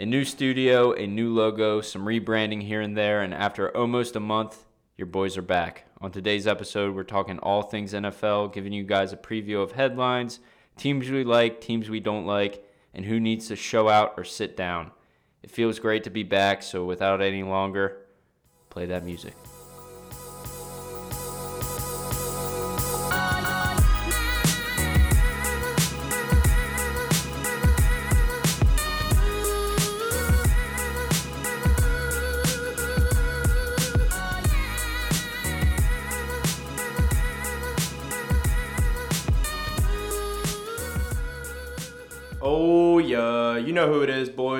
A new studio, a new logo, some rebranding here and there, and after almost a month, your boys are back. On today's episode, we're talking all things NFL, giving you guys a preview of headlines, teams we like, teams we don't like, and who needs to show out or sit down. It feels great to be back, so without any longer, play that music.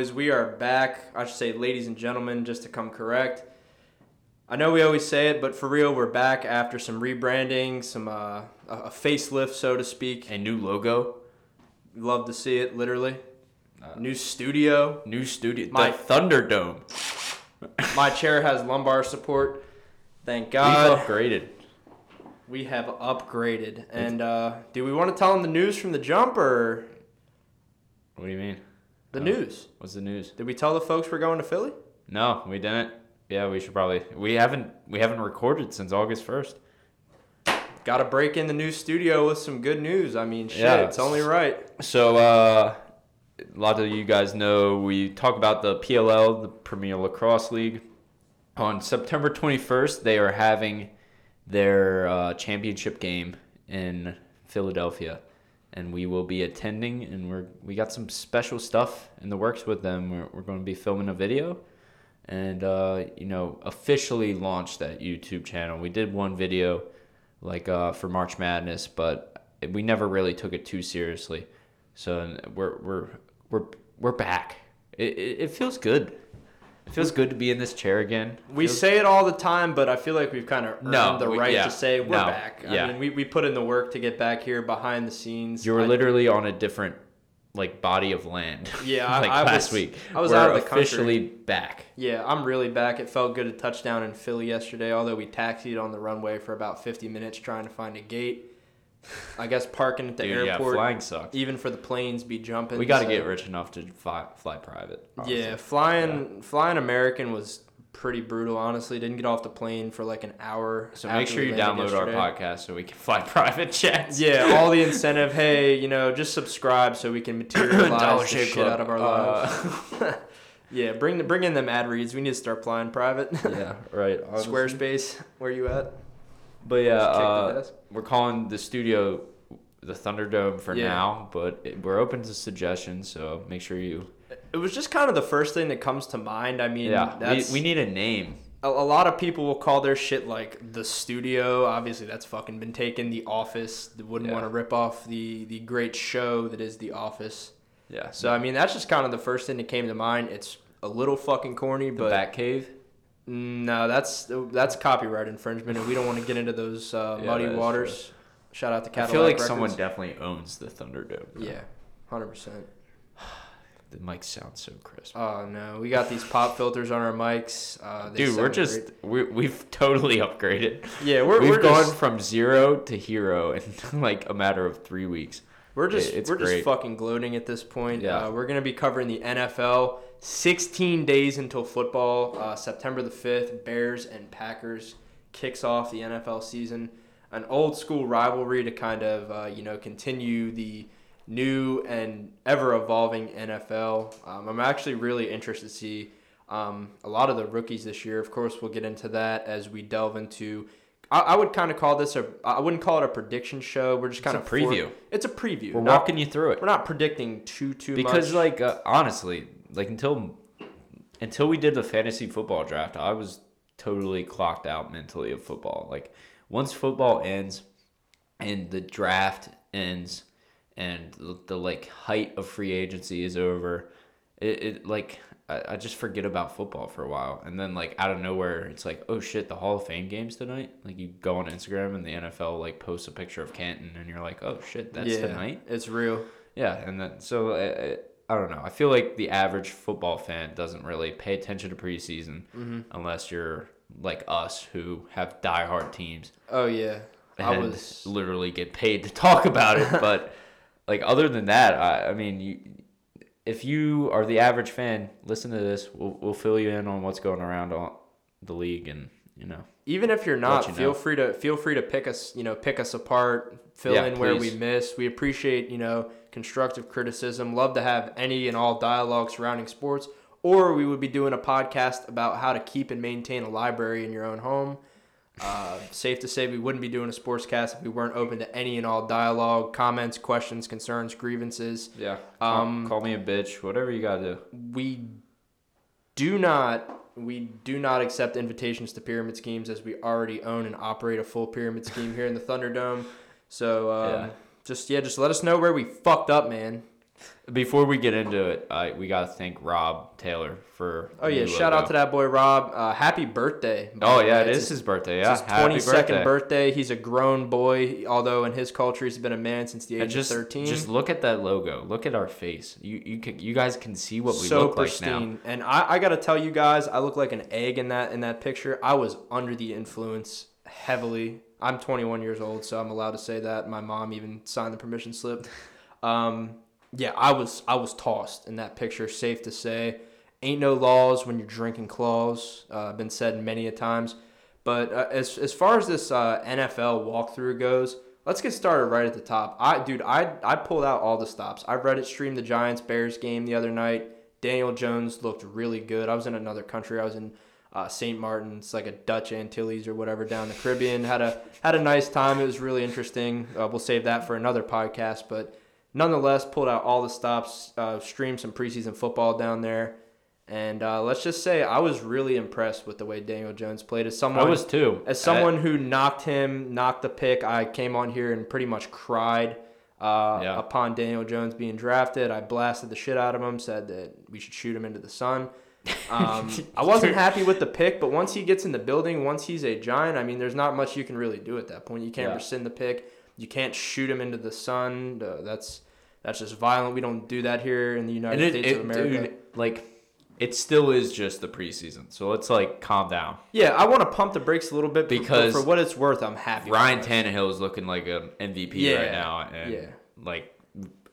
Boys. We are back. I should say, ladies and gentlemen, just to come correct. I know we always say it, but for real, we're back after some rebranding, some uh, a facelift, so to speak. A new logo, Love to see it, literally. Uh, New studio. new studio, My- the Thunderdome. My chair has lumbar support. Thank We've God. upgraded. We have upgraded. And uh, do we want to tell them the news from the jump or What do you mean? The Oh. news? What's the news? Did we tell the folks we're going to Philly? No, we didn't. Yeah, we should probably. We haven't. We haven't recorded since August first. Got to break in the new studio with some good news. I mean, shit, Yeah. it's only right. So, uh, a lot of you guys know we talk about the PLL, the Premier Lacrosse League. On September 21st, they are having their uh, championship game in Philadelphia, and we will be attending. And we're we got some special stuff in the works with them. We're, we're going to be filming a video, and uh, you know officially launch that YouTube channel. We did one video, like uh, for March Madness, but we never really took it too seriously. So we're we're we're we're back. It, it, it feels good. It feels good to be in this chair again. We Feels- say it all the time, but I feel like we've kind of earned No, the we- right yeah, to say we're no, back. I mean, we, we put in the work to get back here behind the scenes. you were I- literally on a different like body of land. Yeah, I- like I last was- week. I was we're out of the country. officially back. Yeah, I'm really back. It felt good to touch down in Philly yesterday, although we taxied on the runway for about 50 minutes trying to find a gate. I guess parking at the Dude, yeah, airport, flying sucks. even for the planes, be jumping. We got to so- get rich enough to fly, fly private. honestly. Yeah, flying flying American was pretty brutal. Honestly, didn't get off the plane for like an hour. So make sure you download our podcast so we can fly private jets. Yeah, all the incentive. Hey, you know, just subscribe so we can materialize the shit Club. out of our Uh, lives. yeah, bring the bring in them ad reads. We need to start flying private. yeah, right. honestly. Squarespace, where are you at? But yeah, Just kick the uh, we're calling the studio the Thunderdome for Yeah. now, but it, we're open to suggestions. So make sure you. It was just kind of the first thing that comes to mind. I mean, Yeah, that's we, we need a name. a, a lot of people will call their shit like the studio. Obviously, that's fucking been taken. The Office. Wouldn't Yeah. want to rip off the the great show that is The Office. Yeah. So I mean, that's just kind of the first thing that came to mind. It's a little fucking corny, the but Bat Cave. No, that's that's copyright infringement, and we don't want to get into those uh, Yeah, muddy waters. Shout out to I feel like Records. someone definitely owns the Thunderdome. Yeah, hundred percent. The mic sounds so crisp. Oh no, we got these pop filters on our mics. Uh, Dude, we're just great. we we've totally upgraded. yeah, we're We've we're gone just, from zero to hero in like a matter of three weeks. we're just it's we're great. just fucking gloating at this point. Yeah. Uh, we're gonna be covering the NFL. 16 days until football. Uh, September the 5th, Bears and Packers kicks off the NFL season. An old school rivalry to kind of uh, you know continue the new and ever evolving NFL. Um, I'm actually really interested to see um, a lot of the rookies this year. Of course, we'll get into that as we delve into. I, I would kind of call this a. I wouldn't call it a prediction show. We're just kind of preview. it's a preview. We're not- walking you through it We're not predicting too too because, much. like, uh, honestly, like until until we did the fantasy football draft, I was totally clocked out mentally of football. Like, once football ends and the draft ends and the, the like height of free agency is over, it, it like I, I just forget about football for a while, and then like out of nowhere, it's like, oh shit, the Hall of Fame games tonight. Like you go on Instagram and the NFL like posts a picture of Canton, and you're like, oh shit, that's yeah, tonight. It's real. Yeah, and then so uh, I don't know. I feel like the average football fan doesn't really pay attention to preseason Mm-hmm. unless you're like us who have diehard teams Oh yeah. I was literally get paid to talk about it. but like other than that, I, I mean, you, if you are the average fan, listen to this. We'll we'll fill you in on what's going around on the league, and you know. Even if you're not, you feel know. free to feel free to pick us, you know, pick us apart, fill Yeah, in where we miss. We appreciate, you know, constructive criticism. Love to have any and all dialogue surrounding sports. Or we would be doing a podcast about how to keep and maintain a library in your own home. Uh, safe to say we wouldn't be doing a sports cast if we weren't open to any and all dialogue, comments, questions, concerns, grievances. Yeah. Um, call, call me a bitch. Whatever you gotta do. we do not we do not accept invitations to pyramid schemes as we already own and operate a full pyramid scheme here in the Thunderdome. So um, Yeah. just yeah, just let us know where we fucked up, man. Before we get into it, I we gotta thank Rob Taylor for. Oh yeah, shout out to that boy Rob. Uh, happy birthday. Oh yeah, it It's is his birthday. It's Yeah, his happy twenty second birthday. He's a grown boy, although in his culture he's been a man since the And age just of thirteen. just look at that logo. Look at our face. You you can you guys can see what we so look pristine. like now. And I, I gotta tell you guys, I look like an egg in that in that picture. I was under the influence heavily. I'm 21 years old, so I'm allowed to say that. My mom even signed the permission slip. Um, yeah, I was I was tossed in that picture. Safe to say, ain't no laws when you're drinking claws. Uh, been said many a times. But uh, as as far as this uh, NFL walkthrough goes, let's get started right at the top. I dude, I I pulled out all the stops. I read it streamed the Giants Bears game the other night. Daniel Jones looked really good. I was in another country. I was in uh, St. Martin. It's like a Dutch Antilles or whatever down the Caribbean. Had a had a nice time. It was really interesting. Uh, we'll save that for another podcast. But nonetheless, pulled out all the stops. Uh, streamed some preseason football down there. And uh, let's just say I was really impressed with the way Daniel Jones played. As someone, I was too. as someone who knocked him, knocked the pick, I came on here and pretty much cried uh, Yeah. upon Daniel Jones being drafted. I blasted the shit out of him, said that we should shoot him into the sun. Um, I wasn't happy with the pick, but once he gets in the building, once he's a giant, I mean, there's not much you can really do at that point. You can't Yeah. rescind the pick. You can't shoot him into the sun. Uh, that's that's just violent. We don't do that here in the United it, States of America. dude, like it still is just the preseason. So let's like calm down. yeah, I want to pump the brakes a little bit Because for what it's worth, I'm happy. Ryan. Tannehill is looking like an MVP Yeah, right now, and yeah. like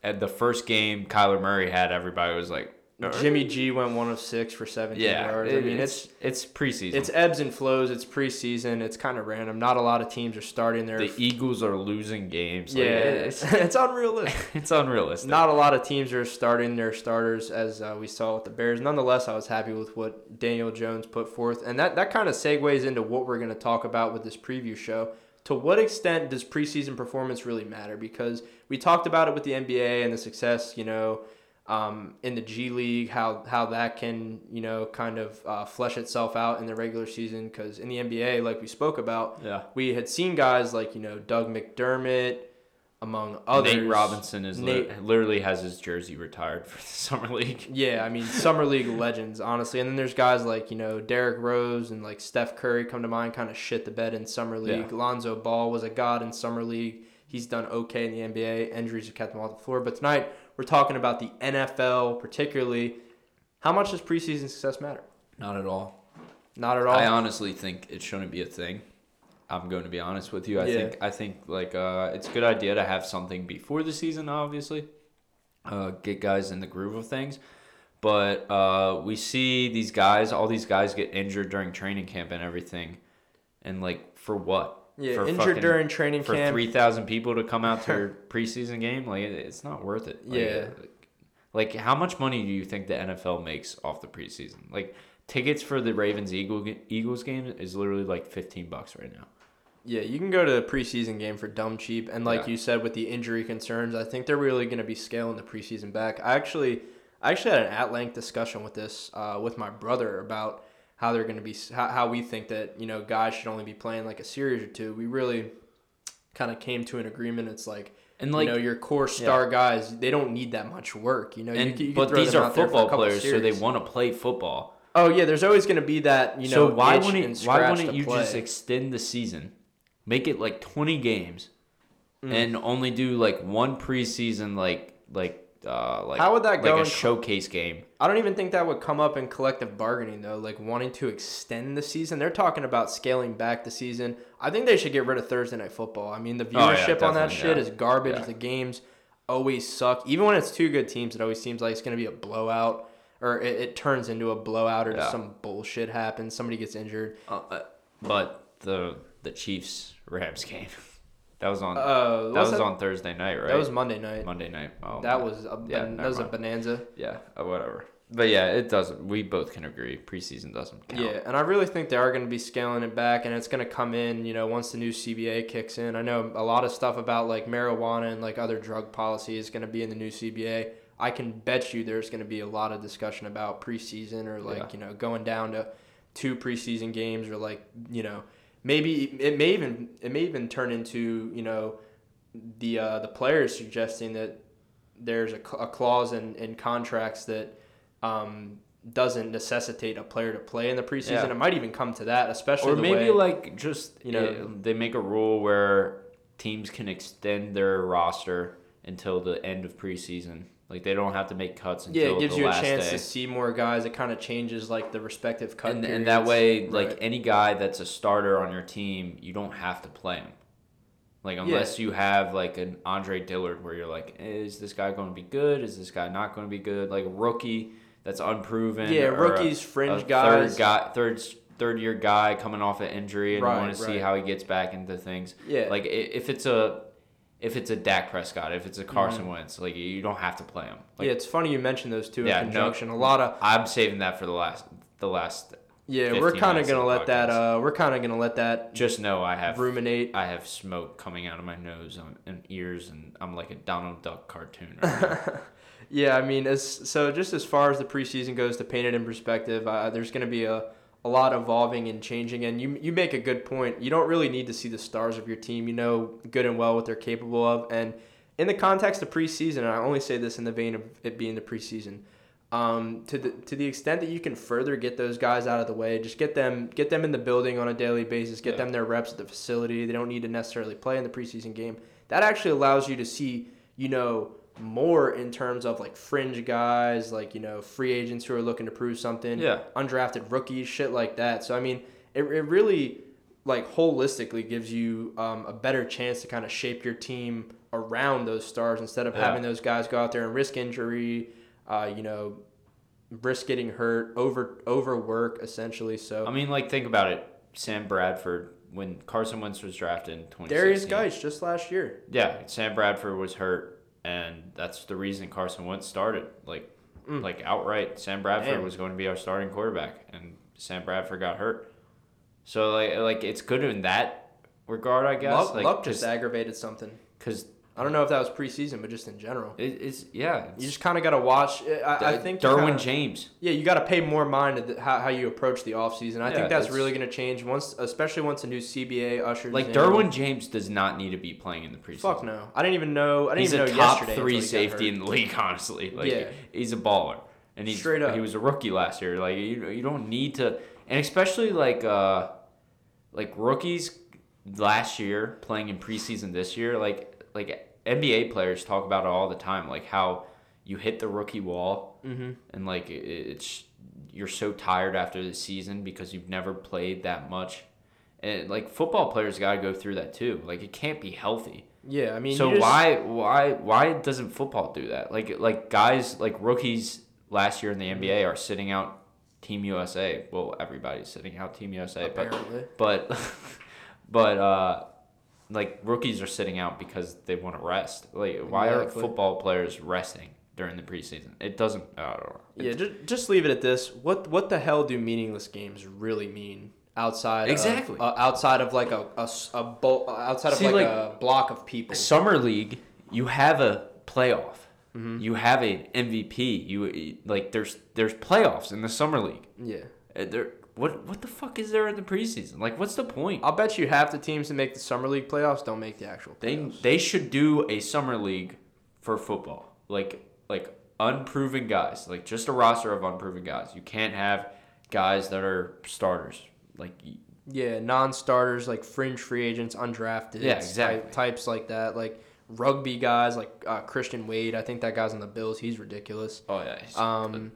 at the first game Kyler Murray had, everybody was like, Jimmy G went one of six for 17 yeah. yards. I mean, it's it's preseason. it's ebbs and flows. It's preseason. It's kind of random. Not a lot of teams are starting their. the Eagles are losing games. Like, yeah, it's it's, it's unrealistic. it's unrealistic. Not a lot of teams are starting their starters, as uh, we saw with the Bears. Nonetheless, I was happy with what Daniel Jones put forth, and that that kind of segues into what we're going to talk about with this preview show. To what extent does preseason performance really matter? Because we talked about it with the NBA and the success, you know, um, in the G League, how how that can you know kind of uh, flesh itself out in the regular season. Because in the NBA, like we spoke about, yeah. we had seen guys like you know Doug McDermott, among others. Nate Robinson is Nate- literally has his jersey retired for the summer league. Yeah, I mean summer league legends, honestly. And then there's guys like you know Derrick Rose and like Steph Curry come to mind, kind of shit the bed in summer league. Yeah. Lonzo Ball was a god in summer league. He's done okay in the NBA. Injuries have kept him off the floor. But tonight we're talking about the NFL, particularly. How much does preseason success matter? Not at all. Not at all. I honestly think it shouldn't be a thing. I'm going to be honest with you. I Yeah. think I think like uh, it's a good idea to have something before the season, obviously, uh, get guys in the groove of things. But uh, we see these guys, all these guys get injured during training camp and everything, and like for what? Yeah, for injured fucking- during training for camp. three thousand people to come out to your preseason game, like it- it's not worth it. Like, Yeah. Like how much money do you think the NFL makes off the preseason? Like tickets for the Ravens Eagle Eagles game is literally like fifteen bucks right now. Yeah, you can go to a preseason game for dumb cheap, and like Yeah. you said, with the injury concerns, I think they're really going to be scaling the preseason back. I actually, I actually had an at length discussion with this uh, with my brother about how they're going to be, how, how we think that you know guys should only be playing like a series or two. We really kind of came to an agreement. It's like. And like you know your core star guys, they don't need that much work. You know, you and can- you but these are out there for a football players, so they want to play football. Oh yeah, there's always going to be that. You know, so why wouldn't why wouldn't you play. just extend the season, make it like twenty games, Mm. and only do like one preseason like like uh like How would that go like a in- showcase game? I don't even think that would come up in collective bargaining though, like wanting to extend the season. They're talking about scaling back the season. I think they should get rid of Thursday night football. I mean, the Oh, yeah, viewership on that shit yeah. is garbage. Yeah. The games, always suck. Even when it's two good teams, it always seems like it's going to be a blowout or it, it turns into a blowout or just some bullshit happens. Somebody gets injured. Uh, uh, but the the Chiefs Rams game that was on Uh, that was on Thursday night, right? That was Monday night. Monday night. Oh, that was a, Yeah, that was a bonanza. yeah, uh, whatever. But yeah, it doesn't. We both can agree. Preseason doesn't count. Yeah, and I really think they are going to be scaling it back, and it's going to come in, you know, once the new CBA kicks in. I know a lot of stuff about like marijuana and like other drug policy is going to be in the new CBA. I can bet you there's going to be a lot of discussion about preseason or like Yeah. you know going down to two preseason games or like you know maybe it may even it may even turn into you know the uh, the players suggesting that there's a, a clause in, in contracts that um, doesn't necessitate a player to play in the preseason. Yeah. It might even come to that, especially or maybe way, like just you know- know they make a rule where teams can extend their roster until the end of preseason. Like they don't have to make cuts until yeah, it gives you a chance day. to see more guys. It kind of changes like the respective cut and, and that way, periods. like Right. any guy that's a starter on your team, you don't have to play him. Like unless you have like an Andre Dillard, where you're like, eh, is this guy going to be good? Is this guy not going to be good? Like a rookie that's unproven. yeah, or a- rookies, fringe a guys. third guy, third third year guy coming off an injury, and Right, you want to see how he gets back into things. Yeah, Like if it's a if it's a Dak Prescott, if it's a Carson Wentz, like you don't have to play him. Like, yeah, it's funny you mentioned those two Yeah, in no- conjunction. a lot of I'm saving that for the last the last. yeah, we're kind of gonna let that. Uh, we're kind of gonna let that Just know I have ruminate. I have smoke coming out of my nose and- ears, and I'm like a Donald Duck cartoon. Right. Yeah, I mean, as so just as far as the preseason goes, to paint it in perspective, uh, there's going to be a, a lot evolving and changing. And you you make a good point. You don't really need to see the stars of your team. You know good and well what they're capable of. And in the context of preseason, and I only say this in the vein of it being the preseason, um, to the to the extent that you can further get those guys out of the way, just get them get them in the building on a daily basis, get Yeah. them their reps at the facility. They don't need to necessarily play in the preseason game. That actually allows you to see, you know, more in terms of like fringe guys, like you know, free agents who are looking to prove something, Yeah. undrafted rookies, shit like that. So I mean, it, it really like holistically gives you um, a better chance to kind of shape your team around those stars instead of Yeah. having those guys go out there and risk injury, uh, you know, risk getting hurt, over overwork essentially. So I mean, like think about it. Sam Bradford, when Carson Wentz was drafted in 2016. Derrius Guice just last year. Yeah, Sam Bradford was hurt, and that's the reason Carson Wentz started. Like, Mm. like outright, Sam Bradford Damn. was going to be our starting quarterback, and Sam Bradford got hurt. So like, like it's good in that regard, I guess. Luck, like, Luck just aggravated something. because I don't know if that was preseason, but just in general. it, it's yeah. It's, You just kind of got to watch. I, I think Derwin kinda- James. Yeah, you got to pay more mind to how, how you approach the offseason. I Yeah, think that's really going to change once, especially once a new CBA ushers in Like in. Derwin James does not need to be playing in the preseason. Fuck no. I didn't even know. I didn't he's even a know top yesterday three until he got safety in the league. Honestly, like Yeah. he's a baller, and he's Straight up. He was a rookie last year. Like you, you don't need to, and especially like uh, like rookies last year playing in preseason this year. Like like NBA players talk about it all the time, like how you hit the rookie wall, Mm-hmm. and like it's you're so tired after the season because you've never played that much. And like football players got to go through that too. Like it can't be healthy Yeah, I mean, so just- why why why doesn't football do that? Like like guys like rookies last year in the NBA are sitting out Team USA. Well, everybody's sitting out Team USA, but Apparently. but but uh like rookies are sitting out because they want to rest. Like why are football players resting during the preseason? It doesn't I don't know. Yeah, just, just leave it at this. What what the hell do meaningless games really mean outside Exactly. of, uh, outside of like a a, a bo- outside of like, like, a block of people? Summer league, you have a playoff. Mm-hmm. You have an MVP. You like there's there's playoffs in the summer league. Yeah. Uh, There, what what the fuck is there in the preseason? Like, what's the point? I'll bet you half the teams that make the summer league playoffs don't make the actual They playoffs. they should do a summer league for football. Like like unproven guys, like just a roster of unproven guys. You can't have guys that are starters. Like Yeah, non-starters like fringe free agents, undrafted. Yeah, type- exactly. types like that, like rugby guys, like uh, Christian Wade. I think that guy's on the Bills. He's ridiculous. oh yeah, Um,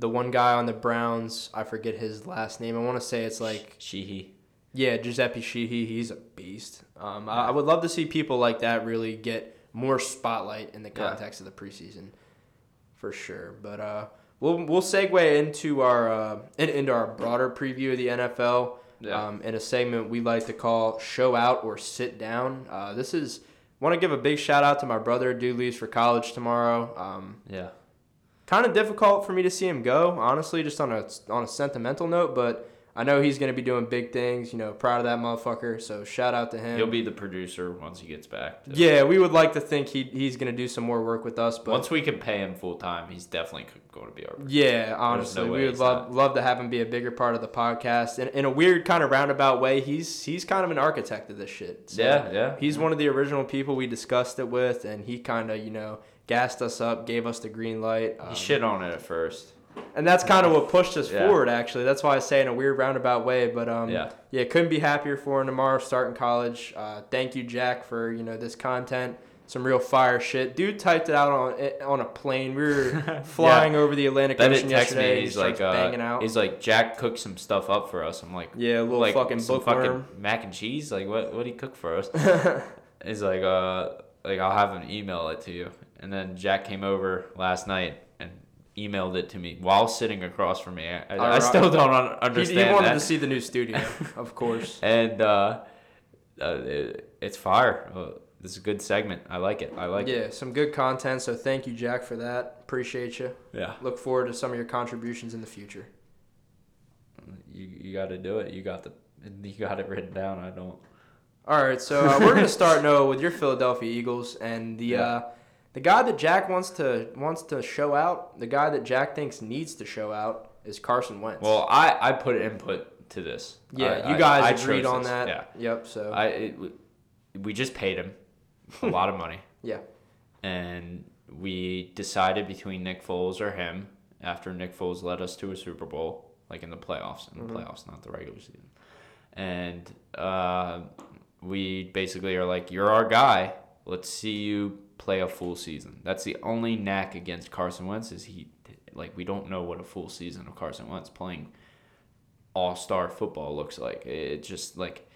the one guy on the Browns, I forget his last name. I want to say it's like Sheehy. yeah, Giuseppe Sheehy. He's a beast. Um, I, I would love to see people like that really get more spotlight in the Yeah. context of the preseason, for sure. But uh, we'll we'll segue into our uh, into our broader preview of the NFL. Yeah. Um, in a segment we like to call "Show Out" or "Sit Down." Uh, this is want to give a big shout out to my brother. Dude leaves for college tomorrow. Um, Yeah. Kind of difficult for me to see him go, honestly, just on a on a sentimental note. But I know he's gonna be doing big things. You know, proud of that motherfucker. So shout out to him. He'll be the producer once he gets back. too. yeah, we would like to think he he's gonna do some more work with us. But Once we can pay him full time, he's definitely going to be our. yeah, honestly, no we would love not. love to have him be a bigger part of the podcast. In, in a weird kind of roundabout way, he's he's kind of an architect of this shit. So Yeah, yeah. He's one of the original people we discussed it with, and he kind of you know gassed us up, gave us the green light. He Um, shit on it at first. And that's kind of what pushed us Yeah. forward, actually. That's why I say in a weird roundabout way. But um, Yeah. yeah, couldn't be happier for him tomorrow, starting college. Uh, thank you, Jack, for you know this content. Some real fire shit. Dude typed it out on on a plane. We were flying over the Atlantic Then Ocean yesterday. me. He's starts like, uh, banging out. he's like, Jack cooked some stuff up for us. I'm like, yeah, a little like fucking bookworm. fucking mac and cheese. Like, what? What he cook for us? He's like, uh, like I'll have him email it to you. And then Jack came over last night and emailed it to me while sitting across from me. I, I, I still don't un- he, understand he wanted that. to see the new studio, of course. and uh, uh, it, it's fire. Uh, this is a good segment. I like it. I like it. Yeah, some good content. So thank you, Jack, for that. Appreciate you. Yeah. Look forward to some of your contributions in the future. You you got to do it. You got the you got it written down. I don't. All right, so uh, we're gonna start Noah with your Philadelphia Eagles and the Yeah. uh, the guy that Jack wants to wants to show out. The guy that Jack thinks needs to show out is Carson Wentz. Well, I I put input to this. yeah, I- you guys I agreed on this. that. Yeah. Yep. So I it, we just paid him a lot of money. Yeah. And we decided between Nick Foles or him after Nick Foles led us to a Super Bowl, like in the playoffs, in the Mhm. playoffs, not the regular season. And uh, we basically are like, "You're our guy. Let's see you play a full season." That's the only knack against Carson Wentz is he like we don't know what a full season of Carson Wentz playing all star football looks like. It's just like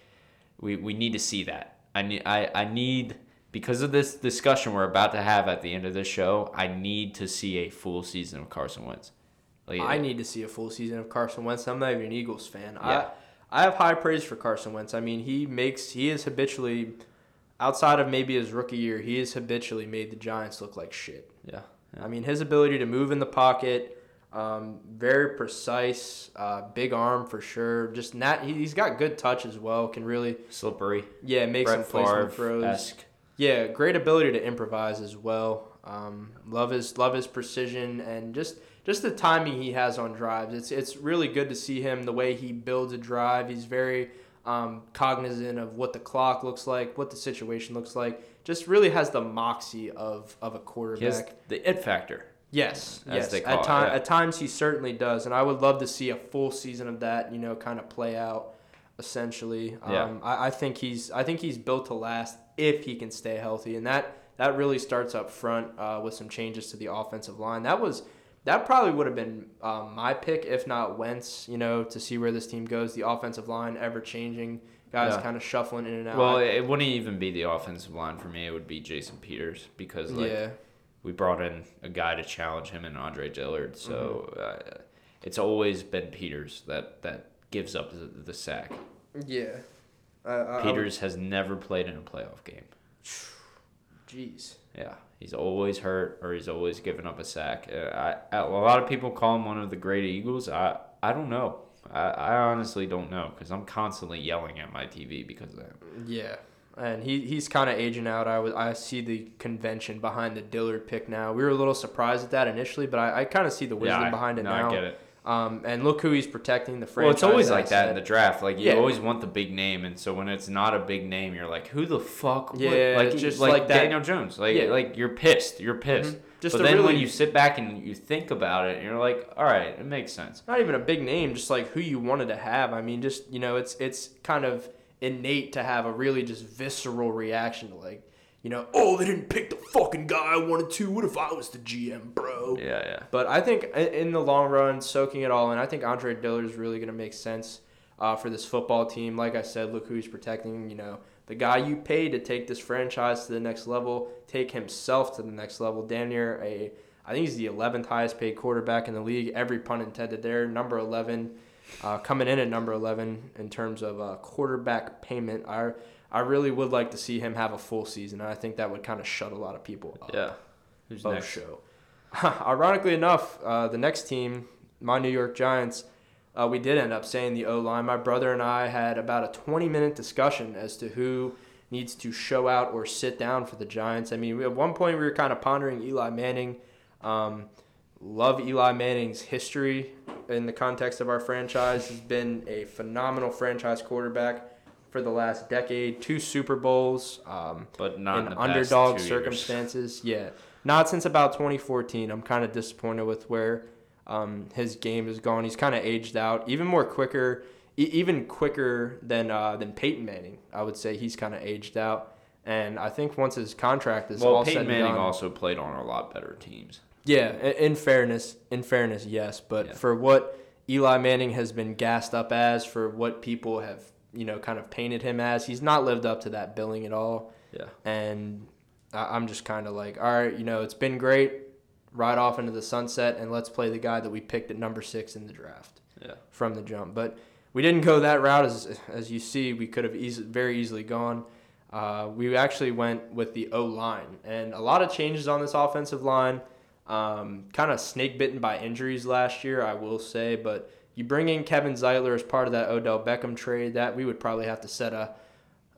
we, we need to see that. I need I, I need because of this discussion we're about to have at the end of this show, I need to see a full season of Carson Wentz. Like I need to see a full season of Carson Wentz. I'm not even an Eagles fan. Yeah. I I have high praise for Carson Wentz. I mean, he makes he is habitually outside of maybe his rookie year, he has habitually made the Giants look like shit. yeah. yeah. I mean, his ability to move in the pocket, um, very precise, uh, big arm for sure. Just not, he- he's got good touch as well. Can really, Slippery. yeah, make Brett some placement throws. Yeah, great ability to improvise as well. Um, love his love his precision and just just the timing he has on drives. It's it's really good to see him the way he builds a drive. He's very um, cognizant of what the clock looks like, what the situation looks like. Just really has the moxie of of a quarterback. The it factor. Yes, as yes. they at call it, time, yeah. at times he certainly does, and I would love to see a full season of that. You know, kind of play out. Essentially, Yeah. um, I, I think he's I think he's built to last if he can stay healthy, and that that really starts up front uh, with some changes to the offensive line. That was that probably would have been um, my pick if not Wentz. You know, to see where this team goes. The offensive line ever changing, guys Yeah. kind of shuffling in and out. Well, it wouldn't even be the offensive line for me. It would be Jason Peters because like yeah, we brought in a guy to challenge him and Andre Dillard. So Mm-hmm. uh, it's always been Peters that that gives up the, the sack. yeah. I- I- Peters has never played in a playoff game. Jeez. Yeah, he's always hurt or he's always given up a sack. Uh, I, I, a lot of people call him one of the great Eagles. I I don't know. I, I honestly don't know because I'm constantly yelling at my TV because of that. Yeah, and he he's kind of aging out. I was I see the convention behind the Dillard pick now. We were a little surprised at that initially, but I, I kind of see the wisdom yeah, behind it no, now. I get it. Um, and look who he's protecting the franchise. Well, it's always like that in the draft. Like you Yeah. always want the big name, and so when it's not a big name, you're like, who the fuck? would-" Yeah, like just like, like that- Daniel Jones. Like Yeah. like you're pissed. You're pissed. Mhm. Just but then when you sit back and you think about it, and you're like, all right, it makes sense. not even a big name, just like who you wanted to have. I mean, just you know, it's it's kind of innate to have a really just visceral reaction to like, you know, oh they didn't pick the fucking guy I wanted to. What if I was the GM, bro? Yeah, yeah. But I think in the long run, soaking it all in, I think Andre Dillard is really going to make sense uh, for this football team. Like I said, look who he's protecting. You know, the guy you paid to take this franchise to the next level, take himself to the next level. Damn near a, I think he's the 11th highest paid quarterback in the league. Every pun intended there. Number 11, uh, coming in at number 11 in terms of uh, quarterback payment. I I really would like to see him have a full season. And I think that would kind of shut a lot of people up. Yeah. Who's next? show. Ironically enough, uh, the next team, my New York Giants, uh, we did end up saying the O line. My brother and I had about a 20 minute discussion as to who needs to show out or sit down for the Giants. I mean, at one point we were kind of pondering Eli Manning. Um, love Eli Manning's history in the context of our franchise. He's been a phenomenal franchise quarterback for the last decade. Two Super Bowls. Um, But not in, underdog two years. circumstances. Yeah, not since about 2014. I'm kind of disappointed with where um, his game has gone. He's kind of aged out, even more quicker, e- even quicker than uh, than Peyton Manning. I would say he's kind of aged out. And I think once his contract is Well, all Peyton said Manning done, also played on a lot better teams. yeah, in fairness, in fairness, yes, but Yeah. for what Eli Manning has been gassed up as, for what people have you know kind of painted him as, he's not lived up to that billing at all. Yeah. And I- I'm just kind of like, all right, you know, it's been great. Ride off into the sunset, and let's play the guy that we picked at number six in the draft Yeah. from the jump. But we didn't go that route, as as you see, we could have easy, very easily gone. Uh, we actually went with the O line, and a lot of changes on this offensive line. Um, kind of snake bitten by injuries last year, I will say. But you bring in Kevin Zeitler as part of that Odell Beckham trade, that we would probably have to set a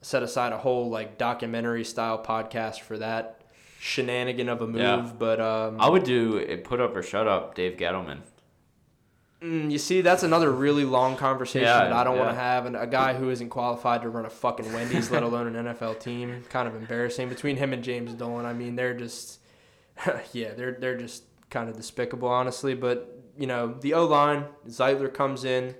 set aside a whole like documentary style podcast for that shenanigan of a move. Yeah. But um, I would do it. put up or shut up, Dave Gettleman. Mm, you see, that's another really long conversation Yeah, that I don't want to have. And a guy who isn't qualified to run a fucking Wendy's, let alone an NFL team, kind of embarrassing. Between him and James Dolan, I mean, they're just, yeah, they're they're just kind of despicable, honestly. But you know, the O line, Zeitler comes in,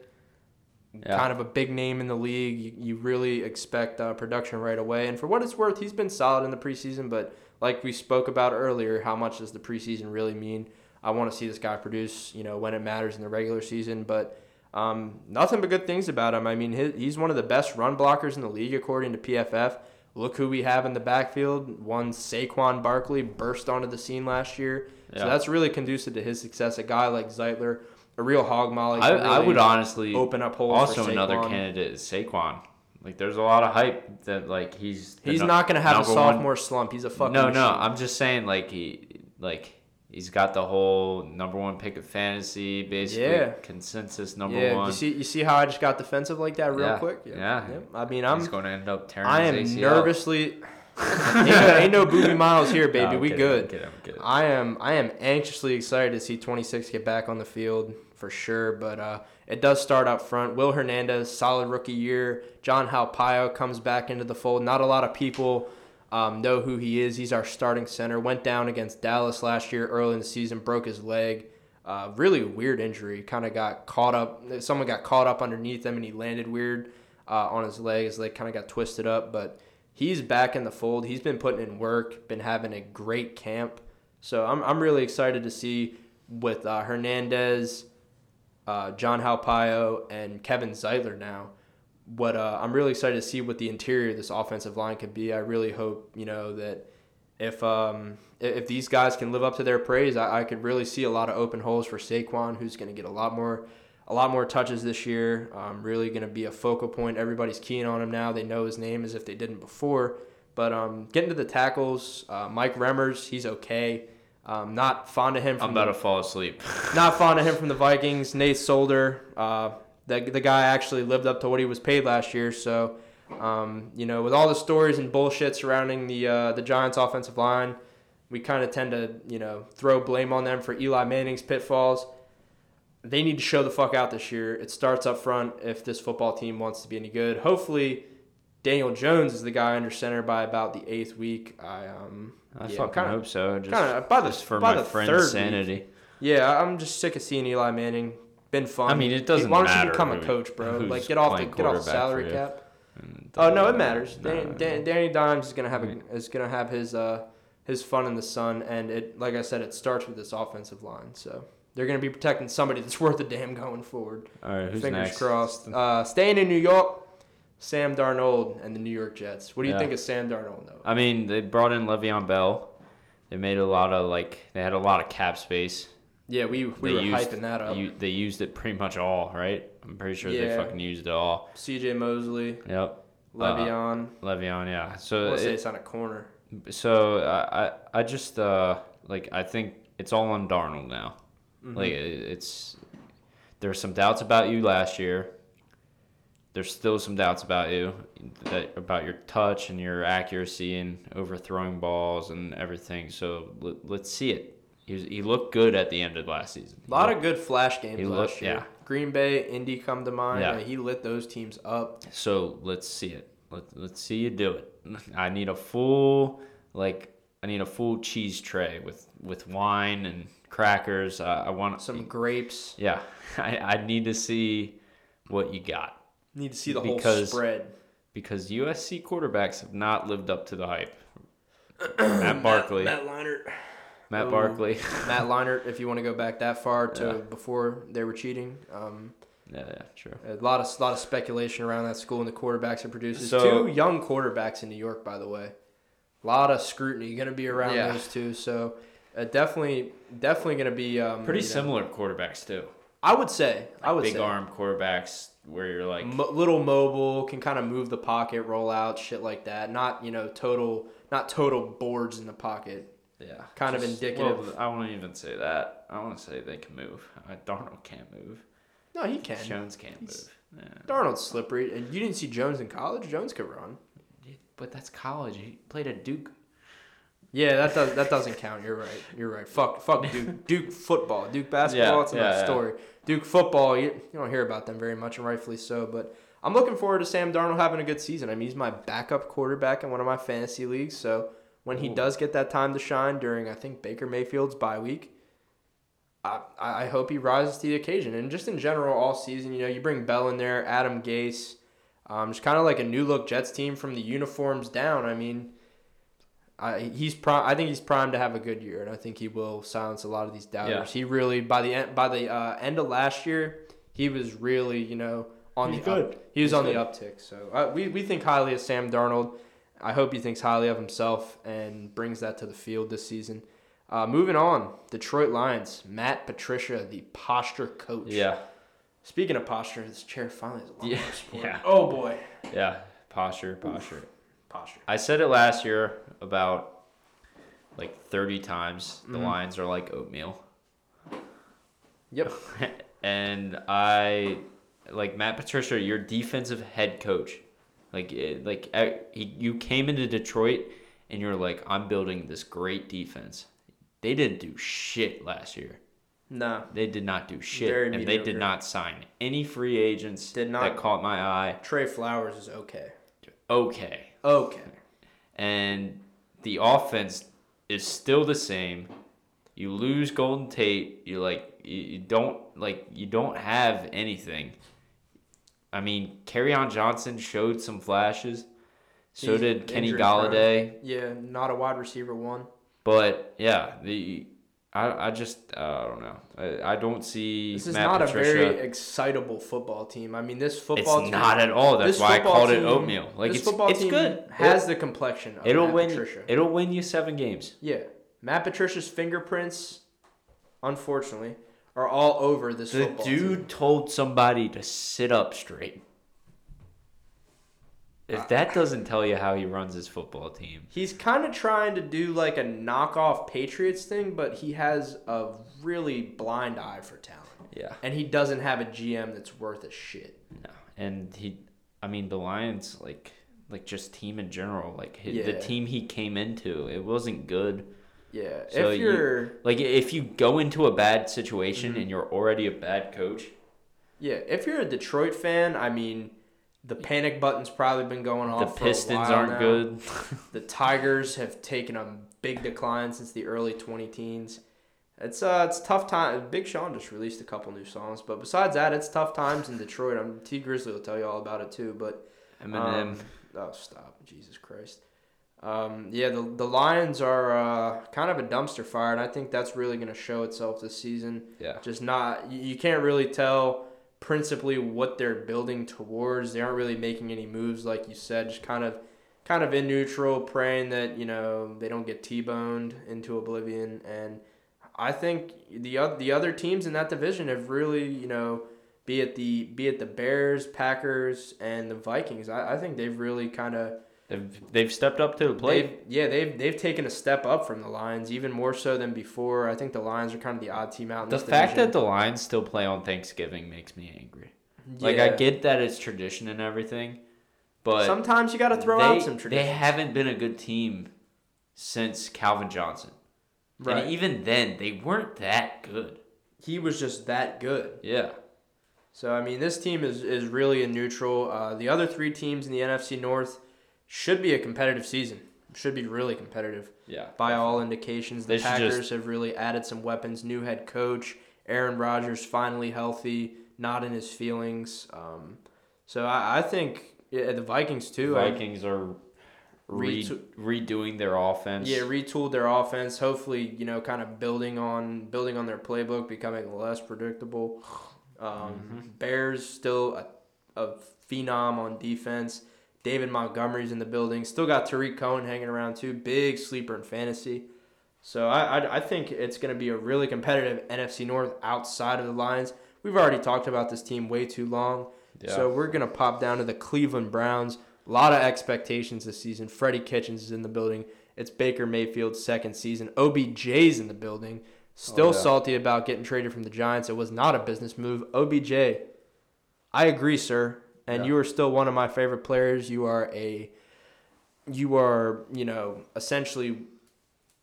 Yeah. kind of a big name in the league. You, you really expect uh, production right away. And for what it's worth, he's been solid in the preseason. But like we spoke about earlier, how much does the preseason really mean? I want to see this guy produce, you know, when it matters in the regular season. But um, nothing but good things about him. I mean, he, he's one of the best run blockers in the league according to PFF. Look who we have in the backfield. One Saquon Barkley burst onto the scene last year. Yeah. So that's really conducive to his success. A guy like Zeitler, a real hog molly. I, can I would honestly open up holes. also another candidate is Saquon. Like there's a lot of hype that like he's He's nu- not gonna have a number one- sophomore slump. He's a fucking No, no, machine. I'm just saying like he like he's got the whole number one pick of fantasy, basically Yeah. consensus number yeah, one. you see, you see how I just got defensive like that real Yeah, quick. yeah. yeah. I mean, I'm, he's going to end up tearing I am nervously. ain't, no, ain't no Boobie Miles here, No, baby. I'm we kidding, I'm good. kidding, I'm kidding. I am, I am anxiously excited to see 26 get back on the field for sure. But uh, it does start up front. Will Hernandez, solid rookie year. Jon Halapio comes back into the fold. Not a lot of people um, know who he is. He's our starting center. Went down against Dallas last year early in the season, broke his leg. Uh, really weird injury. Kind of got caught up. Someone got caught up underneath him, and he landed weird uh, on his leg. His leg kind of got twisted up, but he's back in the fold. He's been putting in work. Been having a great camp. So I'm I'm really excited to see with uh, Hernandez, uh, Jon Halapio, and Kevin Zeitler now. What uh, I'm really excited to see what the interior of this offensive line could be. I really hope you know that if um, if these guys can live up to their praise, I, I could really see a lot of open holes for Saquon, who's going to get a lot more a lot more touches this year. Um, really going to be a focal point. Everybody's keying on him now. They know his name as if they didn't before. But um, getting to the tackles, uh, Mike Remmers, he's okay. Um, not fond of him I'm about the, to fall asleep. not fond of him from the Vikings. Nate Solder, uh, the the guy actually lived up to what he was paid last year. So, um, you know, with all the stories and bullshit surrounding the uh, the Giants' offensive line, we kind of tend to you know throw blame on them for Eli Manning's pitfalls. They need to show the fuck out this year. It starts up front if this football team wants to be any good. Hopefully, Daniel Jones is the guy under center by about the eighth week. I um I yeah, fucking kinda- hope so. Just, kinda- by the- just for by my friend's third week. sanity. Yeah, I'm just sick of seeing Eli Manning. Been fun. I mean, it doesn't Why don't matter you become a coach, bro? Like, get off the get off the salary cap. Oh no, it matters. matter. Dan, No, Dan, Danny Dimes is gonna have a, is gonna have his uh his fun in the sun, and it like I said, it starts with this offensive line. So they're gonna be protecting somebody that's worth a damn going forward. All right, who's Fingers next? crossed. Uh, staying in New York, Sam Darnold and the New York Jets. What do you Yeah. think of Sam Darnold though? I mean, they brought in Le'Veon Bell. They made a lot of like they had a lot of cap space. Yeah, we we they were used, hyping that up. You, they used it pretty much all, right? I'm pretty sure they fucking used it all. C.J. Mosley, Yep. Le'Veon. Le'Veon, yeah. So want to say it- it's on a corner. so I I, I just uh like I think it's all on Darnold now. Mm-hmm. Like it, it's there's some doubts about you last year. There's still some doubts about you that about your touch and your accuracy and overthrowing balls and everything. So let, let's see it. He, was, he looked good at the end of last season. A lot of good flash games He last looked- year. yeah. Green Bay, Indy come to mind. Yeah. He lit those teams up. So let's see it. Let, let's see you do it. I need a full like I need a full cheese tray with with wine and crackers. Uh, I want Some grapes. Yeah, I, I need to see what you got Need to see the whole Because- spread. because USC quarterbacks have not lived up to the hype. Matt Barkley, Matt, Matt Leinart. Ooh. Barkley. Matt Leinart, if you want to go back that far to Yeah. before they were cheating. Um, yeah, yeah, true. a lot of lot of speculation around that school and the quarterbacks it produces. So- Two young quarterbacks in New York, by the way. A lot of scrutiny going to be around Yeah. those two. So uh, definitely, definitely going to be um, Pretty you know, similar quarterbacks too. I would say. I would Big say. arm quarterbacks where you're like, Mo- little mobile, can kind of move the pocket, roll out, shit like that. Not you know total, not total boards in the pocket. Yeah, kind of indicative. Well, I won't even say that. I want to say they can move. Uh, Darnold can't move. No, he can. Jones can't move. Yeah. Darnold's slippery, and you didn't see Jones in college. Jones could run. But that's college. He played at Duke. Yeah, that does that doesn't count. You're right. You're right. Fuck, fuck Duke. Duke football, Duke basketball. Yeah, it's another yeah, yeah. story. Duke football, you, you don't hear about them very much, and rightfully so. But I'm looking forward to Sam Darnold having a good season. I mean, he's my backup quarterback in one of my fantasy leagues. So when he Ooh. does get that time to shine during, I think Baker Mayfield's bye week, I I hope he rises to the occasion. And just in general, all season, you know, you bring Bell in there, Adam Gase, um, just kind of like a new look Jets team from the uniforms down. I mean. I, he's prime. I think he's primed to have a good year, and I think he will silence a lot of these doubters. Yeah. He really by the end by the uh, end of last year, he was really you know on He's the up- good. he was He's on good. the uptick. So uh, we we think highly of Sam Darnold. I hope he thinks highly of himself and brings that to the field this season. Uh, moving on, Detroit Lions. Matt Patricia, the posture coach. Yeah. Speaking of posture, this chair finally is a lot Yeah, more sport. yeah. Oh boy, Yeah. Posture, posture. posture. I said it last year about like 30 times. The Mhm. Lions are like oatmeal. Yep. and I like Matt Patricia, your defensive head coach. Like it, like I, he, you came into Detroit and you're like I'm building this great defense. They didn't do shit last year. Nah. They did not do shit, Very and they did not sign any free agents Did not. that caught my eye. Trey Flowers is okay. Okay, Okay. and the offense is still the same. You lose Golden Tate. You like you don't like you don't have anything. I mean, on Johnson showed some flashes. So He's did Kenny prone. Golladay. Yeah, not a wide receiver one. But yeah, the I, I just uh, I don't know. I, I don't see This is Matt not Patricia. a very excitable football team. I mean, this football it's team. not at all. That's why I called it oatmeal. Like this it's football it's team good. Has It'll- the complexion of it'll Matt win. Patricia. It'll win you seven games. yeah, Matt Patricia's fingerprints, unfortunately, are all over this The dude team. told somebody to sit up straight. If uh, that doesn't tell you how he runs his football team, He's kind of trying to do like a knockoff Patriots thing, but he has a really blind eye for talent, yeah, and he doesn't have a GM that's worth a shit. no. And he, I mean, the Lions like like just team in general, like hi- the team he came into, it wasn't good. Yeah, So if you- you're Like if you go into a bad situation Mm-hmm. and you're already a bad coach, Yeah, if you're a Detroit fan, I mean, the panic button's probably been going the off. for a Pistons while aren't now. good. The Tigers have taken a big decline since the early 20 teens. It's uh, it's tough time. Big Sean just released a couple new songs, but besides that, it's tough times in Detroit. I'm Tee Grizzley will tell you all about it too. But Eminem. um, oh, stop, Jesus Christ. Um, yeah, the the Lions are uh, kind of a dumpster fire, and I think that's really going to show itself this season yeah. just not you, you can't really tell principally what they're building towards. They aren't really making any moves, like you said, just kind of kind of in neutral, praying that you know they don't get t-boned into oblivion. And I think the other the other teams in that division have really you know be it the be it the Bears, Packers, and the Vikings. I, I think they've really kind of They've, they've stepped up to the plate. They've, yeah, they've they've taken a step up from the Lions, even more so than before. I think the Lions are kind of the odd team out. In the fact division. that the Lions still play on Thanksgiving makes me angry. Like I get that it's tradition and everything, but sometimes you got to throw they, out some tradition. they haven't been a good team since Calvin Johnson. right. And even then, they weren't that good. he was just that good. Yeah. So I mean, this team is is really a neutral. Uh, the other three teams in the NFC North should be a competitive season. Should be really competitive Yeah. by all indications. The They Packers just- have really added some weapons. New head coach Aaron Rodgers finally healthy, not in his feelings. Um, so I, I think yeah, the Vikings too. I- Vikings are re- Reto- redoing their offense. Yeah, retooled their offense. Hopefully, you know, kind of building on building on their playbook, becoming less predictable. Um, Mm-hmm. Bears still a, a phenom on defense. David Montgomery's in the building. Still got Tarik Cohen hanging around too. Big sleeper in fantasy. So I, I, I think it's going to be a really competitive NFC North outside of the Lions. We've already talked about this team way too long. Yeah. So we're going to pop down to the Cleveland Browns. A lot of expectations this season. Freddie Kitchens is in the building. It's Baker Mayfield's second season. OBJ's in the building. Still Oh, yeah. salty about getting traded from the Giants. It was not a business move. OBJ, I agree, sir. And Yeah. you are still one of my favorite players. You are a, you are you know essentially,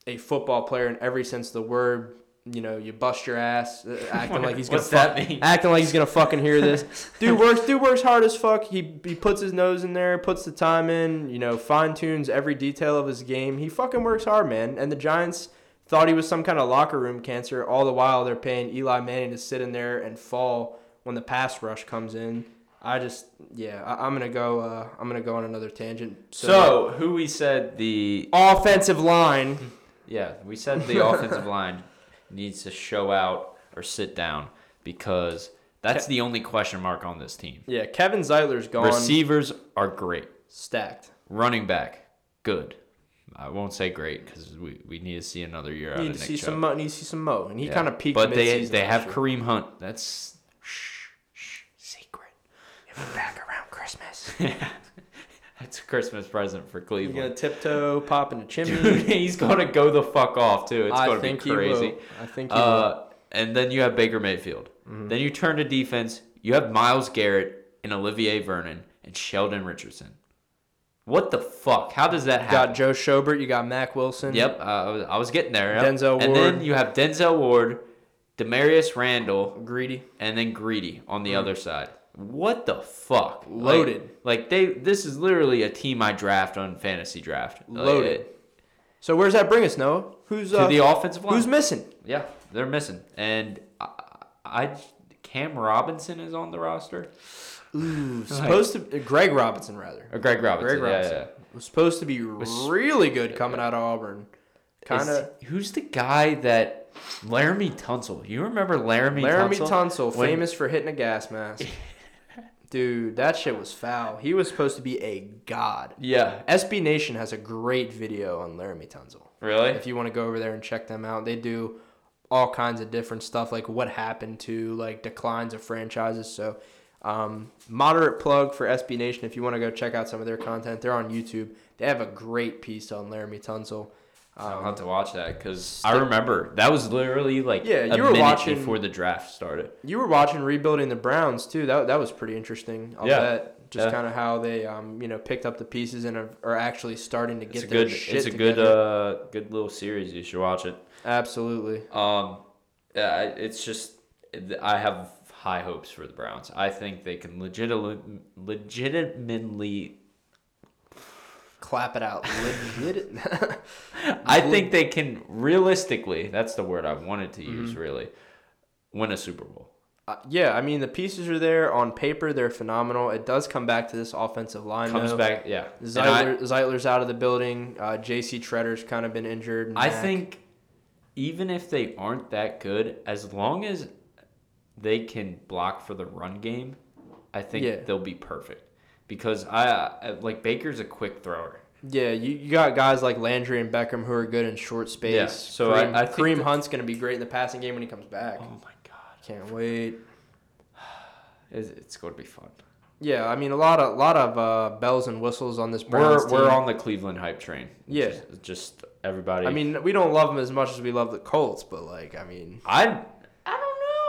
a football player in every sense of the word. You know, you bust your ass, uh, acting like he's gonna fuck- acting like he's gonna fucking hear this. Dude works. Dude works hard as fuck. He he puts his nose in there, puts the time in. You know, fine tunes every detail of his game. He fucking works hard, man. And the Giants thought he was some kind of locker room cancer. All the while they're paying Eli Manning to sit in there and fall when the pass rush comes in. I just yeah, I, I'm gonna go. Uh, I'm gonna go on another tangent. So, so who we said the offensive line. yeah we said the offensive line needs to show out or sit down because that's the only question mark on this team. Yeah, Kevin Zeitler's gone. Receivers are great. stacked. Running back, good. I won't say great because we, we need to see another year out Need of to Nick see Chubb. some Mo. Need to see some Mo, and he Yeah. kind of peaked. But they they have year. Kareem Hunt. That's shh, shh, secret. Back around Christmas. yeah. That's a Christmas present for You're Cleveland. gonna tiptoe, pop in the chimney. Dude, he's gonna go the fuck off too. It's I gonna think be crazy. he will. I think he will. Uh, and then you have Baker Mayfield. Mm-hmm. Then you turn to defense. You have Myles Garrett and Olivier Vernon and Sheldon Richardson. What the fuck? How does that happen? You happen? got Joe Schobert. You got Mack Wilson. Yep, uh, I was- I was getting there. yep. Denzel And then you have Denzel Ward, Damarious Randall, Greedy. and then Greedy on the other side. What the fuck? Loaded. Like, they, this is literally a team I draft on fantasy draft. Loaded. it- So where's that bring us, Noah? Who's to uh, the offensive line. who's missing? Yeah, they're missing, and I, I Cam Robinson is on the roster. Ooh, supposed to Greg Robinson rather. Or Greg Robinson. Greg yeah, Robinson yeah. was supposed to be really good coming out of Auburn. Kind of. Who's the guy that Laremy Tunsil? You remember Laremy? Laremy Tunsil? Tunsil, When- famous for hitting a gas mask. Dude, that shit was foul. He was supposed to be a god. Yeah. SB Nation has a great video on Laremy Tunsil. Really? If you want to go over there and check them out, they do all kinds of different stuff, like what happened to like declines of franchises. So, um, moderate plug for SB Nation if you want to go check out some of their content. They're on YouTube. They have a great piece on Laremy Tunsil. I'll Um, have to watch that because I remember that was literally like Yeah, a you were minute watching- before the draft started. you were watching rebuilding the Browns too. That that was pretty interesting. I'll Yeah. bet. Just Yeah. kind of how they um you know picked up the pieces and are, are actually starting to It's get a their good. shit It's a together. good. Uh, good little series. You should watch it. Absolutely. Um, yeah, it's just I have high hopes for the Browns. I think they can legit- legitimately. Clap it out. Legit. I think they can realistically. That's the word I wanted to use. Mm-hmm. Really, win a Super Bowl. Uh, yeah, I mean the pieces are there on paper. They're phenomenal. It does come back to this offensive line. Comes though. back, yeah. And I- Zeitler's out of the building. Uh, J.C. Tretter's kind of been injured. I think even if they aren't that good, as long as they can block for the run game, I think Yeah. they'll be perfect. Because I, I like Baker's a quick thrower. Yeah, you, you got guys like Landry and Beckham who are good in short space. Yeah, so I- Kareem, I think Kareem Hunt's going to be great in the passing game when he comes back. Oh my god, Can't wait. it's, it's going to be fun. Yeah, I mean a lot of lot of uh, bells and whistles on this We're Browns we're on the Cleveland hype train. Yeah. just, just everybody. I mean, we don't love them as much as we love the Colts, but like, I mean, I I.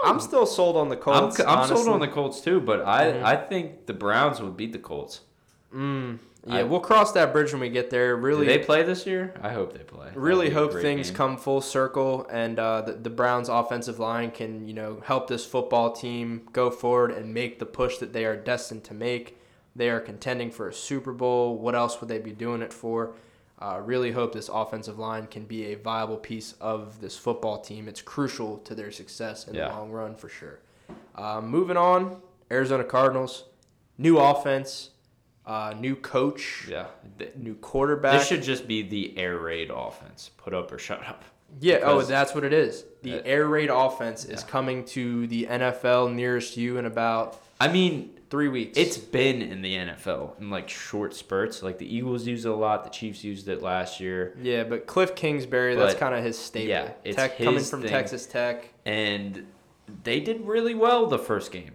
I'm still sold on the I'm, Colts. I'm sold on the Colts too, but I Mhm. I think the Browns would beat the Colts. Mm, yeah, I- we'll cross that bridge when we get there. Really, Do they play this year? I hope they play. Really hope things game. come full circle and uh, the, the Browns offensive line can you know help this football team go forward and make the push that they are destined to make. They are contending for a Super Bowl. What else would they be doing it for? Uh, really hope this offensive line can be a viable piece of this football team. It's crucial to their success in Yeah. the long run for sure. Uh, moving on, Arizona Cardinals, new offense, uh, new coach, Yeah. New quarterback. This should just be the air raid offense. Put up or shut up. Yeah, oh, that's what it is. The Uh, air raid offense is coming to the NFL nearest you in about I mean, three weeks. it's been in the NFL in like short spurts. Like the Eagles use it a lot. The Chiefs used it last year. yeah, but Cliff Kingsbury, that's kind of his staple. yeah, it's Tech, coming from thing. Texas Tech. and they did really well the first game.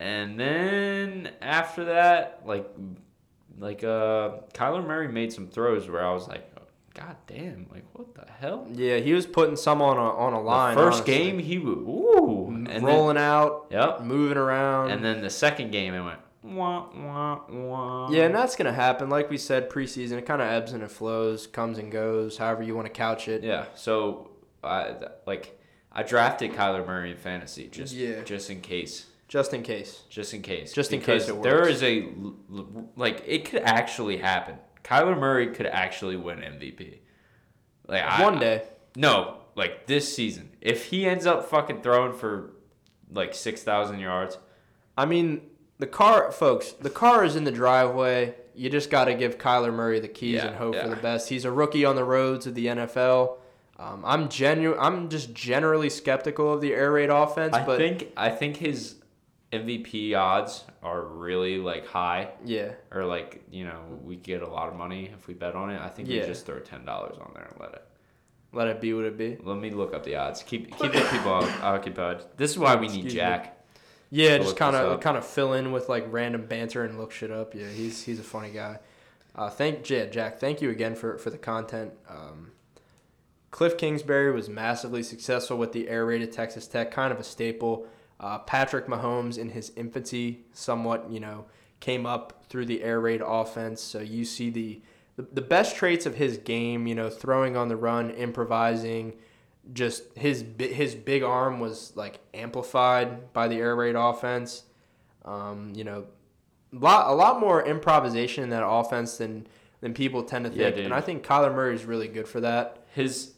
And then after that, like, like uh, Kyler Murray made some throws where I was like, God damn, like what the hell? Yeah, he was putting some on a on a line. the first honestly. game he was ooh, and then, rolling out, yep, moving around. and then the second game it went wah wah wah. yeah, and that's gonna happen. Like we said, preseason, it kind of ebbs and it flows, comes and goes, however you want to couch it. yeah. So I like I drafted Kyler Murray in fantasy just Yeah. just in case. Just in case. just in case. Just in Because case it there works. is a l- l- like it could actually happen. Kyler Murray could actually win MVP. Like I, One day. No, like this season. If he ends up fucking throwing for like six thousand yards, I mean, the car, folks, the car is in the driveway. You just got to give Kyler Murray the keys Yeah, and hope yeah. for the best. He's a rookie on the roads of the NFL. Um, I'm genu- I'm just generally skeptical of the air raid offense, I but think I think his MVP odds are really like high, yeah, or like you know we get a lot of money if we bet on it. I think Yeah. we just throw ten dollars on there and let it. let it be what it be. Let me look up the odds. Keep keep the people occupied. This is why we need Excuse me. Jack. Yeah, just kind of kind of fill in with like random banter and look shit up. Yeah, he's he's a funny guy. Uh, thank yeah, Jack. Thank you again for for the content. Um, Cliff Kingsbury was massively successful with the air raid at Texas Tech, kind of a staple. Uh, Patrick Mahomes in his infancy, somewhat you know, came up through the air raid offense. So you see the the, the best traits of his game. You know, throwing on the run, improvising just his his big arm was like amplified by the air raid offense. Um, you know, a lot a lot more improvisation in that offense than than people tend to Yeah, think, dude. and I think Kyler Murray is really good for that. His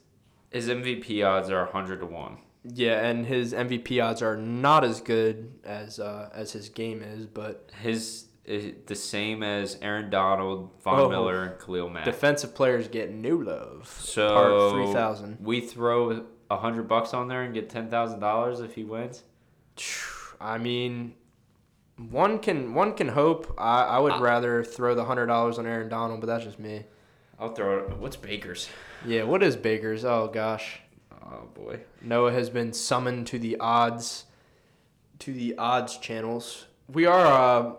his MVP odds are hundred to one. Yeah, and his MVP odds are not as good as uh, as his game is, but His is the same as Aaron Donald, Von Oh. Miller, and Khalil Mack. defensive players get new love. so Part three thousand. We throw a hundred bucks on there and get ten thousand dollars if he wins. I mean, one can one can hope. I, I would I- rather throw the hundred dollars on Aaron Donald, but that's just me. I'll throw it. What's Baker's? Yeah, what is Baker's? Oh gosh. Oh boy. Noah has been summoned to the odds to the odds channels. We are uh,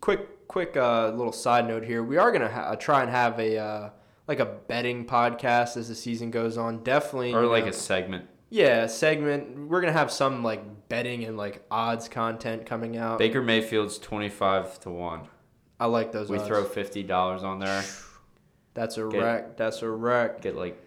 quick quick uh, little side note here. We are gonna ha- try and have a uh, like a betting podcast as the season goes on. Definitely, Or like know, a segment. yeah segment. We're gonna have some like betting and like odds content coming out. Baker Mayfield's twenty five to one. I like those. We odds. throw fifty dollars on there. That's a Get- wreck. That's a wreck. Get like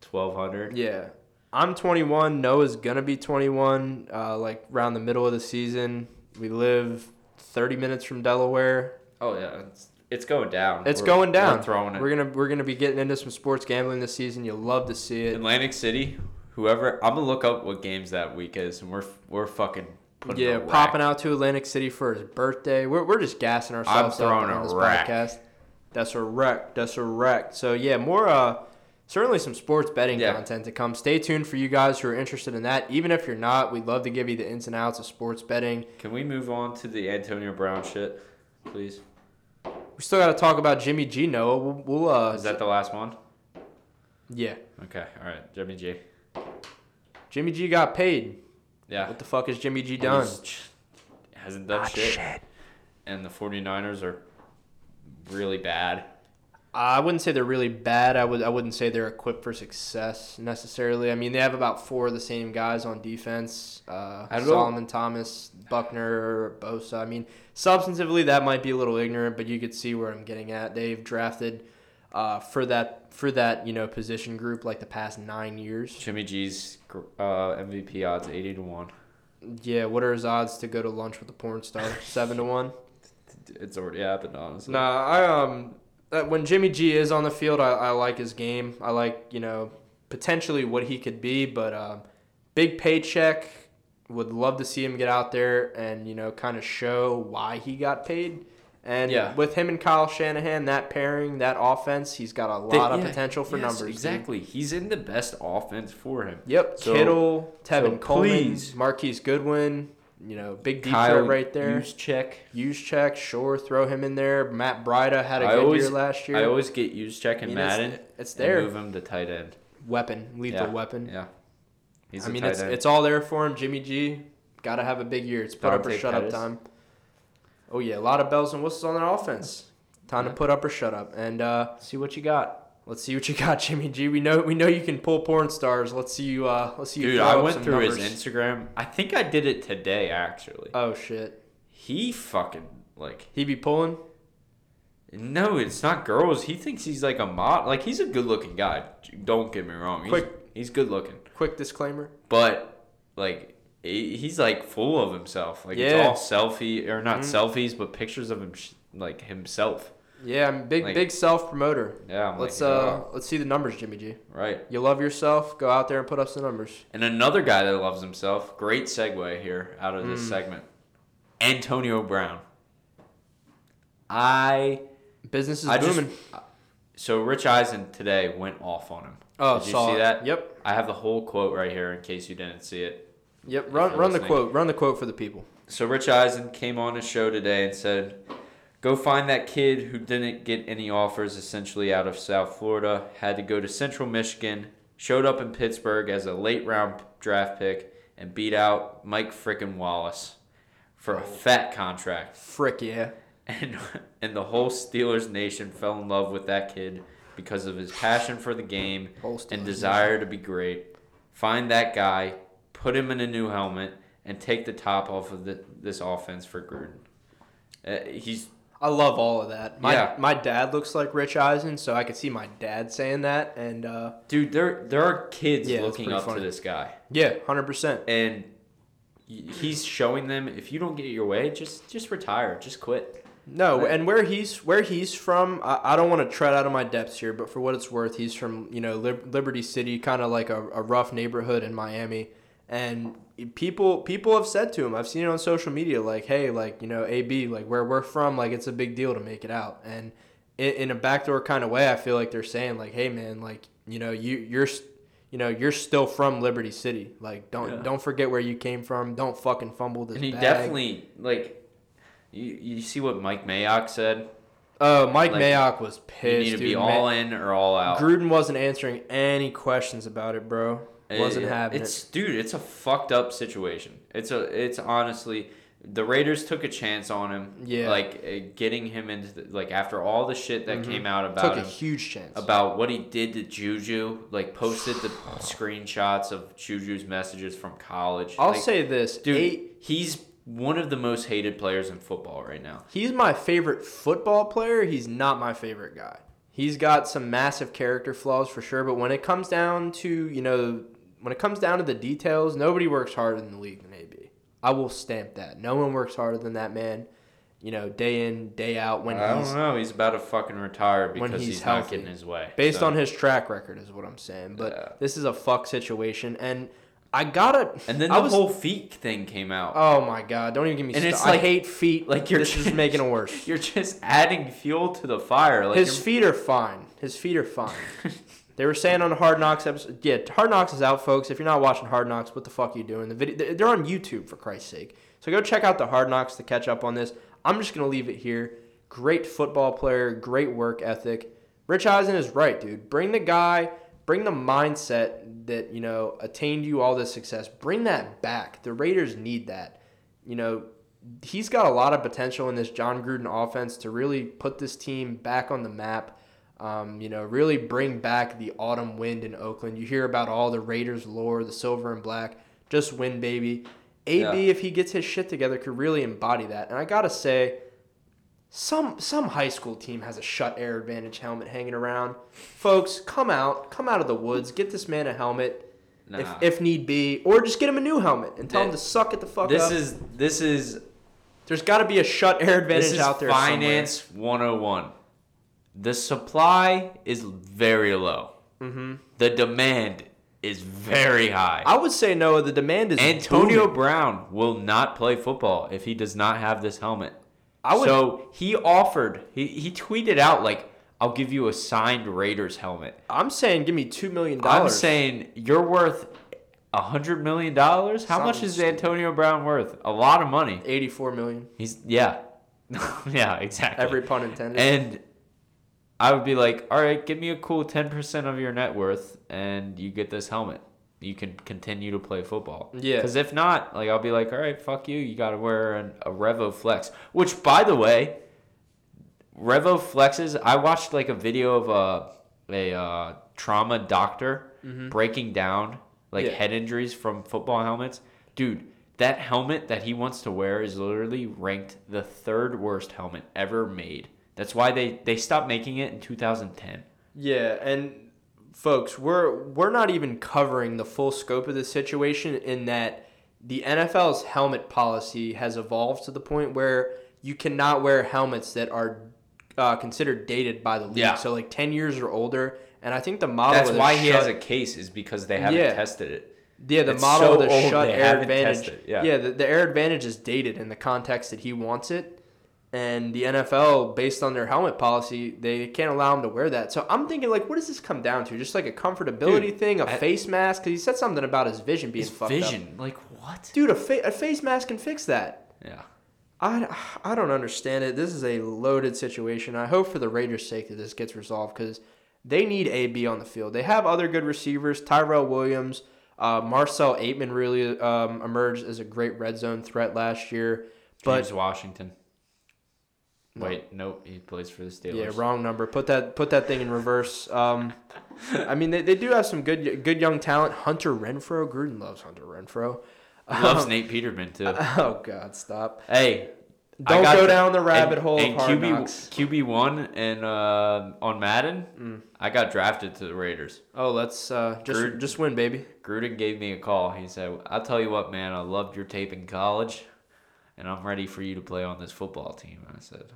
twelve hundred. Yeah. I'm 21. Noah's gonna be 21. Uh, like around the middle of the season. We live 30 minutes from Delaware. Oh yeah, it's, it's going down. It's We're- going down. We're throwing it. We're gonna we're gonna be getting into some sports gambling this season. You'll love to see it. Atlantic City, whoever. I'm gonna look up what games that week is, and we're we're fucking putting Yeah, popping out to Atlantic City for his birthday. We're, we're just gassing ourselves up throwing on a this rack. podcast. That's a wreck. That's a wreck. So yeah, more uh certainly some sports betting Yeah. content to come. Stay tuned for you guys who are interested in that. Even if you're not, we'd love to give you the ins and outs of sports betting. Can we move on to the Antonio Brown shit, please? We still got to talk about Jimmy G. Noah. We'll, we'll uh, Is that the last one? yeah. Okay, all right, Jimmy G. Jimmy G got paid. Yeah, What the fuck has Jimmy G done? He's- hasn't done shit. shit. And the 49ers are really bad. I wouldn't say they're really bad. I would I wouldn't say they're equipped for success necessarily. I mean, they have about four of the same guys on defense: uh, don't know. Solomon Thomas, Buckner, Bosa. I mean, substantively that might be a little ignorant, but you could see where I'm getting at. They've drafted uh, for that for that you know position group like the past nine years. Jimmy G's uh, MVP odds 80 to 1. Yeah, what are his odds to go to lunch with a porn star? Seven to one. It's already happened, honestly. Nah, I um, uh, when Jimmy G is on the field, I, I like his game. I like you know potentially what he could be, but um, big paycheck. Would love to see him get out there and you know kind of show why he got paid. And Yeah. with him and Kyle Shanahan, that pairing, that offense, he's got a They- lot of yeah, potential for yes, numbers. dude. Exactly. He's in the best offense for him. Yep. So- Kittle, Tevin so Coleman, please- Marquise Goodwin. You know, big deep Kyle threat right there. Juszczyk. Use check, sure, throw him in there. Matt Breida had a I good always- year last year. I always get Juszczyk in I mean, Madden. it's and there. move him to tight end. weapon, lethal Yeah. weapon. Yeah. He's I a mean, it's end. it's all there for him. Jimmy G, got to have a big year. It's put up or shut up time. Oh yeah, a lot of bells and whistles on that offense. Time Yeah. to put up or shut up. And uh, See what you got. Let's see what you got, Jimmy G. We know we know you can pull porn stars. Let's see you. Uh, let's see you. Dude, I went through numbers. his Instagram. I think I did it today, actually. Oh shit, he fucking, like, he be pulling. no, it's not girls. He thinks he's like a mod. Like, he's a good looking guy. Don't get me wrong. He's, Quick. He's good looking. Quick disclaimer. But, like, he's like full of himself. Like, Yeah. it's all selfie, or not Mhm. selfies, but pictures of him, like, himself. Yeah, I'm big Like- big self promoter. Yeah, I'm Let's like, uh oh, let's see the numbers, Jimmy G. right. You love yourself. Go out there and put up some numbers. And another guy that loves himself, great segue here out of this Mm. segment, Antonio Brown. I Business is I just booming. so Rich Eisen today went off on him. oh, Did you saw see it. that? Yep. I have the whole quote right here in case you didn't see it. Yep. Run run the quote. Run the quote for the people. So Rich Eisen came on his show today and said, "Go find that kid who didn't get any offers essentially out of South Florida, had to go to Central Michigan, showed up in Pittsburgh as a late round draft pick and beat out Mike frickin' Wallace for a fat contract." Frick yeah. and and the whole Steelers nation fell in love with that kid because of his passion for the game and desire to be great. Find that guy, put him in a new helmet, and take the top off of the, this offense for Gruden. Uh, he's I love all of that. My Yeah. my dad looks like Rich Eisen, so I could see my dad saying that. And uh, dude. There there are kids Yeah, looking up funny. to this guy, yeah, hundred percent. and he's showing them if you don't get your way, just just retire, just quit. No, Right. and where he's where he's from, I, I don't want to tread out of my depths here, but for what it's worth, he's from you know Lib- Liberty City, kind of like a, a rough neighborhood in Miami, and people people have said to him, I've seen it on social media, like, hey, like you know, AB, like where we're from, like it's a big deal to make it out, and in, in a backdoor kind of way, I feel like they're saying like, hey man, like you know you you're. You know you're still from Liberty City. Like don't Yeah. don't forget where you came from. Don't fucking fumble this And he bag. definitely like. You, you see what Mike Mayock said? Oh, Mike Like, Mayock was pissed. you need to dude. be all in or all out. Gruden wasn't answering any questions about it, bro. Wasn't Uh, having it's it. dude, it's a fucked up situation. It's a it's honestly the Raiders took a chance on him. Yeah. Like uh, getting him into the, like after all the shit that Mhm. came out about Took a him huge chance. about what he did to Juju, like posted the screenshots of Juju's messages from college. I'll Like, say this, dude, eight, he's one of the most hated players in football right now. he's my favorite football player. He's not my favorite guy. He's got some massive character flaws for sure, but when it comes down to you know when it comes down to the details, nobody works harder in the league than AB. I will stamp that. No one works harder than that man. You know, day in, day out. When I he's don't know. He's about to fucking retire because he's he's, not getting his way. based So- on his track record is what I'm saying. But Yeah. this is a fuck situation, and I gotta. And then I the was, whole feet thing came out. Oh my god! Don't even give me. And started. it's I like- hate feet. like you're this is just- making it worse. You're just adding fuel to the fire. Like His feet are fine. His feet are fine. They were saying on the Hard Knocks episode, yeah, Hard Knocks is out, folks. If you're not watching Hard Knocks, what the fuck are you doing? The video, they're on YouTube for Christ's sake. So go check out the Hard Knocks to catch up on this. I'm just gonna leave it here. Great football player, great work ethic. Rich Eisen is right, dude. Bring the guy, bring the mindset that you know attained you all this success. Bring that back. The Raiders need that. You know, he's got a lot of potential in this Jon Gruden offense to really put this team back on the map. Um, you know, really bring back the autumn wind in Oakland. You hear about all the Raiders lore, the silver and black. Just win, baby. AB, Yeah. if he gets his shit together, could really embody that. And I gotta say, some some high school team has a Schutt Air Advantage helmet hanging around. Folks, come out, come out of the woods, get this man a helmet. Nah. If, if need be, or just get him a new helmet and tell him to suck it the fuck this up. is this is There's got to be a Schutt Air Advantage this is out there. finance 101. The supply is very low. Mm-hmm. The demand is very high. I would say no. The demand is Antonio booming. Brown will not play football if he does not have this helmet. I would. So he offered, he, he tweeted out, like, I'll give you a signed Raiders helmet. I'm saying, give me two million dollars. I'm saying you're worth a hundred million dollars. How much is. Antonio Brown worth? A lot of money. eighty-four million. He's yeah, yeah, exactly. Every pun intended. and I would be like, all right, give me a cool ten percent of your net worth, and you get this helmet. You can continue to play football. Yeah. Because if not, like I'll be like, all right, fuck you. You got to wear an, a Revo Flex. Which, by the way, Revo Flexes. I watched like a video of a a uh, trauma doctor breaking down like Mm-hmm. Yeah. head injuries from football helmets. Dude, that helmet that he wants to wear is literally ranked the third worst helmet ever made. That's why they they stopped making it in 2010. yeah, and folks, we're we're not even covering the full scope of the situation in that the NFL's helmet policy has evolved to the point where you cannot wear helmets that are uh, considered dated by the league. Yeah. So like ten years or older. And I think the model That's why he shut- has a case is because they haven't Yeah. tested it. Yeah, the It's model so of the old, Schutt Air Advantage. it, yeah. the, the air advantage is dated in the context that he wants it. And the NFL, based on their helmet policy, they can't allow him to wear that. So I'm thinking, like, what does this come down to? Just like a comfortability Dude, thing, a I- face mask? Because he said something about his vision being His fucked vision, like what? Dude, a, fa- a face mask can fix that. Yeah. I, I don't understand it. This is a loaded situation. I hope for the Raiders' sake that this gets resolved because they need AB on the field. They have other good receivers. Tyrell Williams, uh, Marcell Ateman really um, emerged as a great red zone threat last year. But James Washington. Wait, no, he plays for the Steelers. yeah, wrong number. Put that put that thing in reverse. Um, I mean, they, they do have some good good young talent. Hunter Renfrow, Gruden loves Hunter Renfrow. He loves Nate Peterman too. Oh God, stop! Hey, Don't go the- down the rabbit and- hole And of hard QB. QB one and uh, on Madden, Mm. I got drafted to the Raiders. Oh, let's uh, just Gruden- just win, baby. Gruden gave me a call. He said, "I'll tell you what, man. I loved your tape in college, and I'm ready for you to play on this football team." And I said,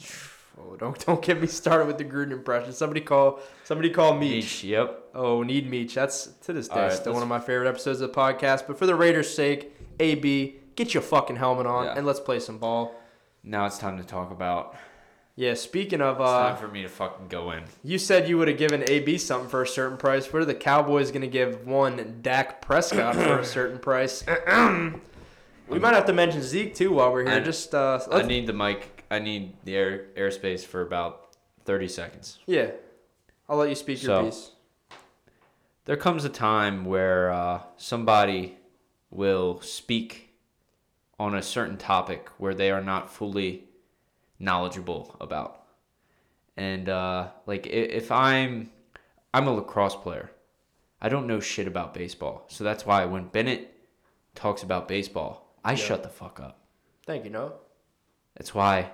oh, don't don't get me started with the Gruden impression. Somebody call somebody call Meach. "Meech, yep." Oh, need Meach. That's to this day right, still one of my favorite episodes of the podcast. But for the Raiders' sake, AB, get your fucking helmet on Yeah. and let's play some ball. Now it's time to talk about. Yeah. Speaking of, It's time uh, for me to fucking go in. you said you would have given AB something for a certain price. What are the Cowboys going to give one Dak Prescott for a certain price? we might have to mention Zeke too while we're here. I- Just uh, I need the mic. I need the air airspace for about thirty seconds. yeah. I'll let you speak your So- piece. There comes a time where uh, somebody will speak on a certain topic where they are not fully knowledgeable about. And uh, like if I'm I'm a lacrosse player. I don't know shit about baseball. So that's why when Bennett talks about baseball, I Yeah. shut the fuck up. Thank you, Noah. That's why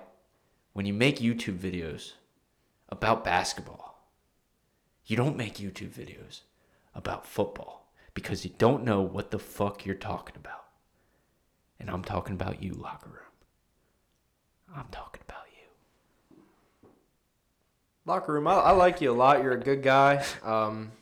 when you make YouTube videos about basketball, you don't make YouTube videos about football because you don't know what the fuck you're talking about. And I'm talking about you, locker room. I'm talking about you. Locker room, I, I like you a lot. You're a good guy. Um,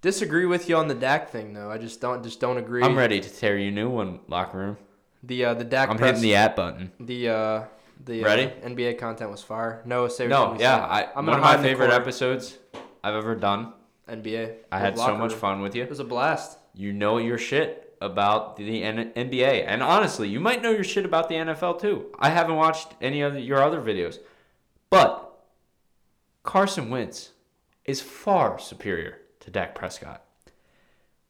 disagree with you on the Dak thing though. I just don't just don't agree. I'm ready to tear you a new one, locker room. The uh, the Dak I'm press, hitting the at button. the uh, the Ready? Uh, NBA content was fire. Noah, say what No, yeah. I, I'm one of my favorite episodes I've ever done NBA. I had so much room. fun with you. It was a blast. You know your shit about the N- NBA, and honestly, you might know your shit about the NFL too. I haven't watched any of your other videos, but Carson Wentz is far superior to Dak Prescott.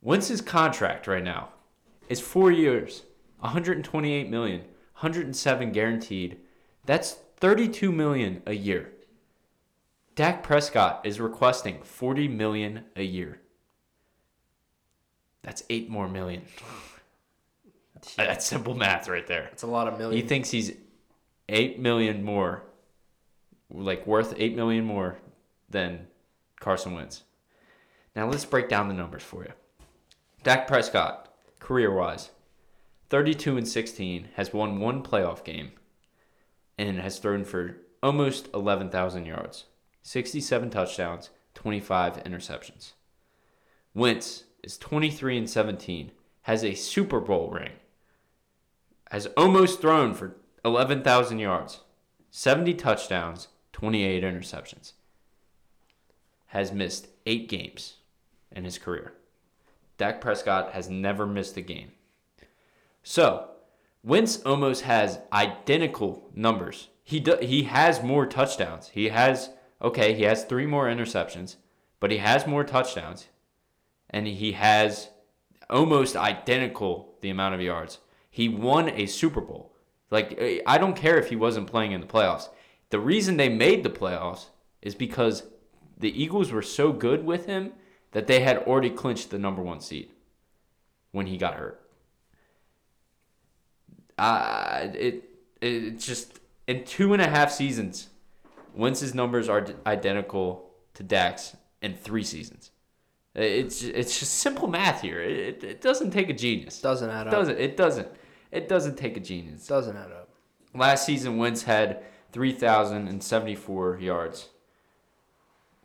Wentz's contract right now is four years, 128 million, 107 guaranteed. That's 32 million a year. Dak Prescott is requesting 40 million a year. That's eight more million. That's simple math right there. It's a lot of million. He thinks he's eight million more, like worth eight million more than Carson Wentz. Now let's break down the numbers for you. Dak Prescott, career wise, 32 and 16, has won one playoff game and has thrown for almost 11,000 yards, 67 touchdowns, 25 interceptions. Wentz is 23 and 17, has a Super Bowl ring, has almost thrown for 11,000 yards, 70 touchdowns, 28 interceptions, has missed eight games in his career. Dak Prescott has never missed a game. So, Wentz almost has identical numbers. He do, he has more touchdowns. He has okay, he has 3 more interceptions, but he has more touchdowns and he has almost identical the amount of yards. He won a Super Bowl. Like I don't care if he wasn't playing in the playoffs. The reason they made the playoffs is because the Eagles were so good with him that they had already clinched the number 1 seed when he got hurt. Uh, it it just in two and a half seasons, Wentz's numbers are d- identical to Dak's in three seasons. It's it's just simple math here. It, it doesn't take a genius. doesn't add It up. doesn't. It doesn't. It doesn't take a genius. Doesn't add up. Last season, Wentz had 3,074 yards,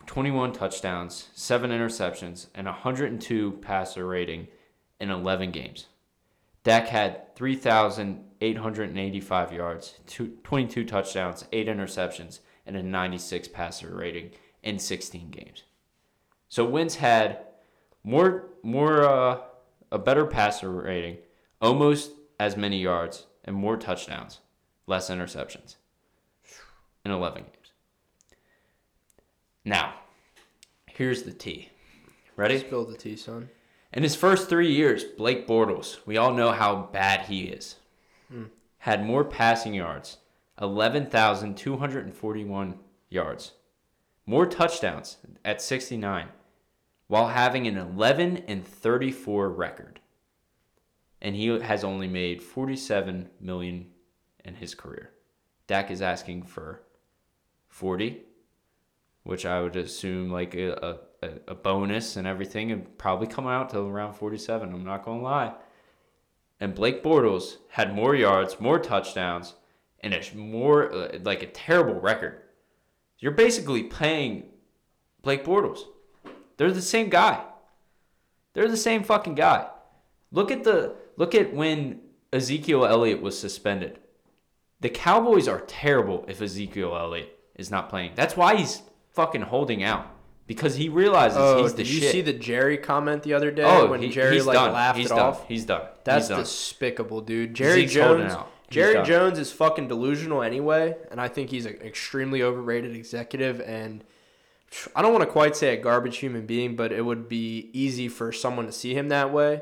21 touchdowns, 7 interceptions, and 102 passer rating in 11 games. Dak had 3,885 yards, two- 22 touchdowns, 8 interceptions, and a 96 passer rating in 16 games. So Wentz had more more uh, a better passer rating, almost as many yards and more touchdowns, less interceptions in 11 games. Now, here's the T. Ready? Spill the tea, son. In his first three years, Blake Bortles, we all know how bad he is, hmm. had more passing yards, 11,241 yards, more touchdowns at 69, while having an 11 and 34 record. And he has only made 47 million in his career. Dak is asking for 40, which I would assume like a, a, a bonus and everything and probably come out to around 47. I'm not going to lie. And Blake Bortles had more yards, more touchdowns, and a more uh, like a terrible record. You're basically paying Blake Bortles. They're the same guy. They're the same fucking guy. Look at the look at when Ezekiel Elliott was suspended. The Cowboys are terrible if Ezekiel Elliott is not playing. That's why he's fucking holding out because he realizes Oh, he's the did you see the Jerry comment the other day oh, when he- Jerry he's like done. laughed he's it done. off? He's done. That's he's done. despicable, dude. Jerry Zeke's Jones. Jerry. Jones is fucking delusional anyway, and I think he's an extremely overrated executive. And I don't want to quite say a garbage human being, but it would be easy for someone to see him that way.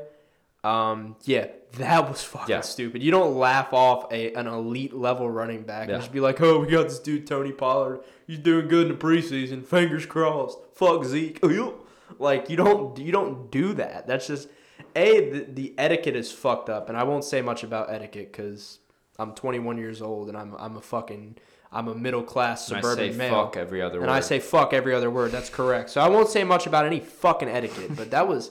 Um, yeah, that was fucking Yeah. stupid. You don't laugh off a an elite level running back Yeah. and just be like, "Oh, we got this dude Tony Pollard. He's doing good in the preseason. Fingers crossed. Fuck Zeke." Like you don't you don't do that. That's just a the, the etiquette is fucked up, and I won't say much about etiquette because I'm 21 years old and I'm I'm a fucking I'm a middle class suburban say male. fuck every other and word. I say fuck every other word. That's correct. So I won't say much about any fucking etiquette, but that was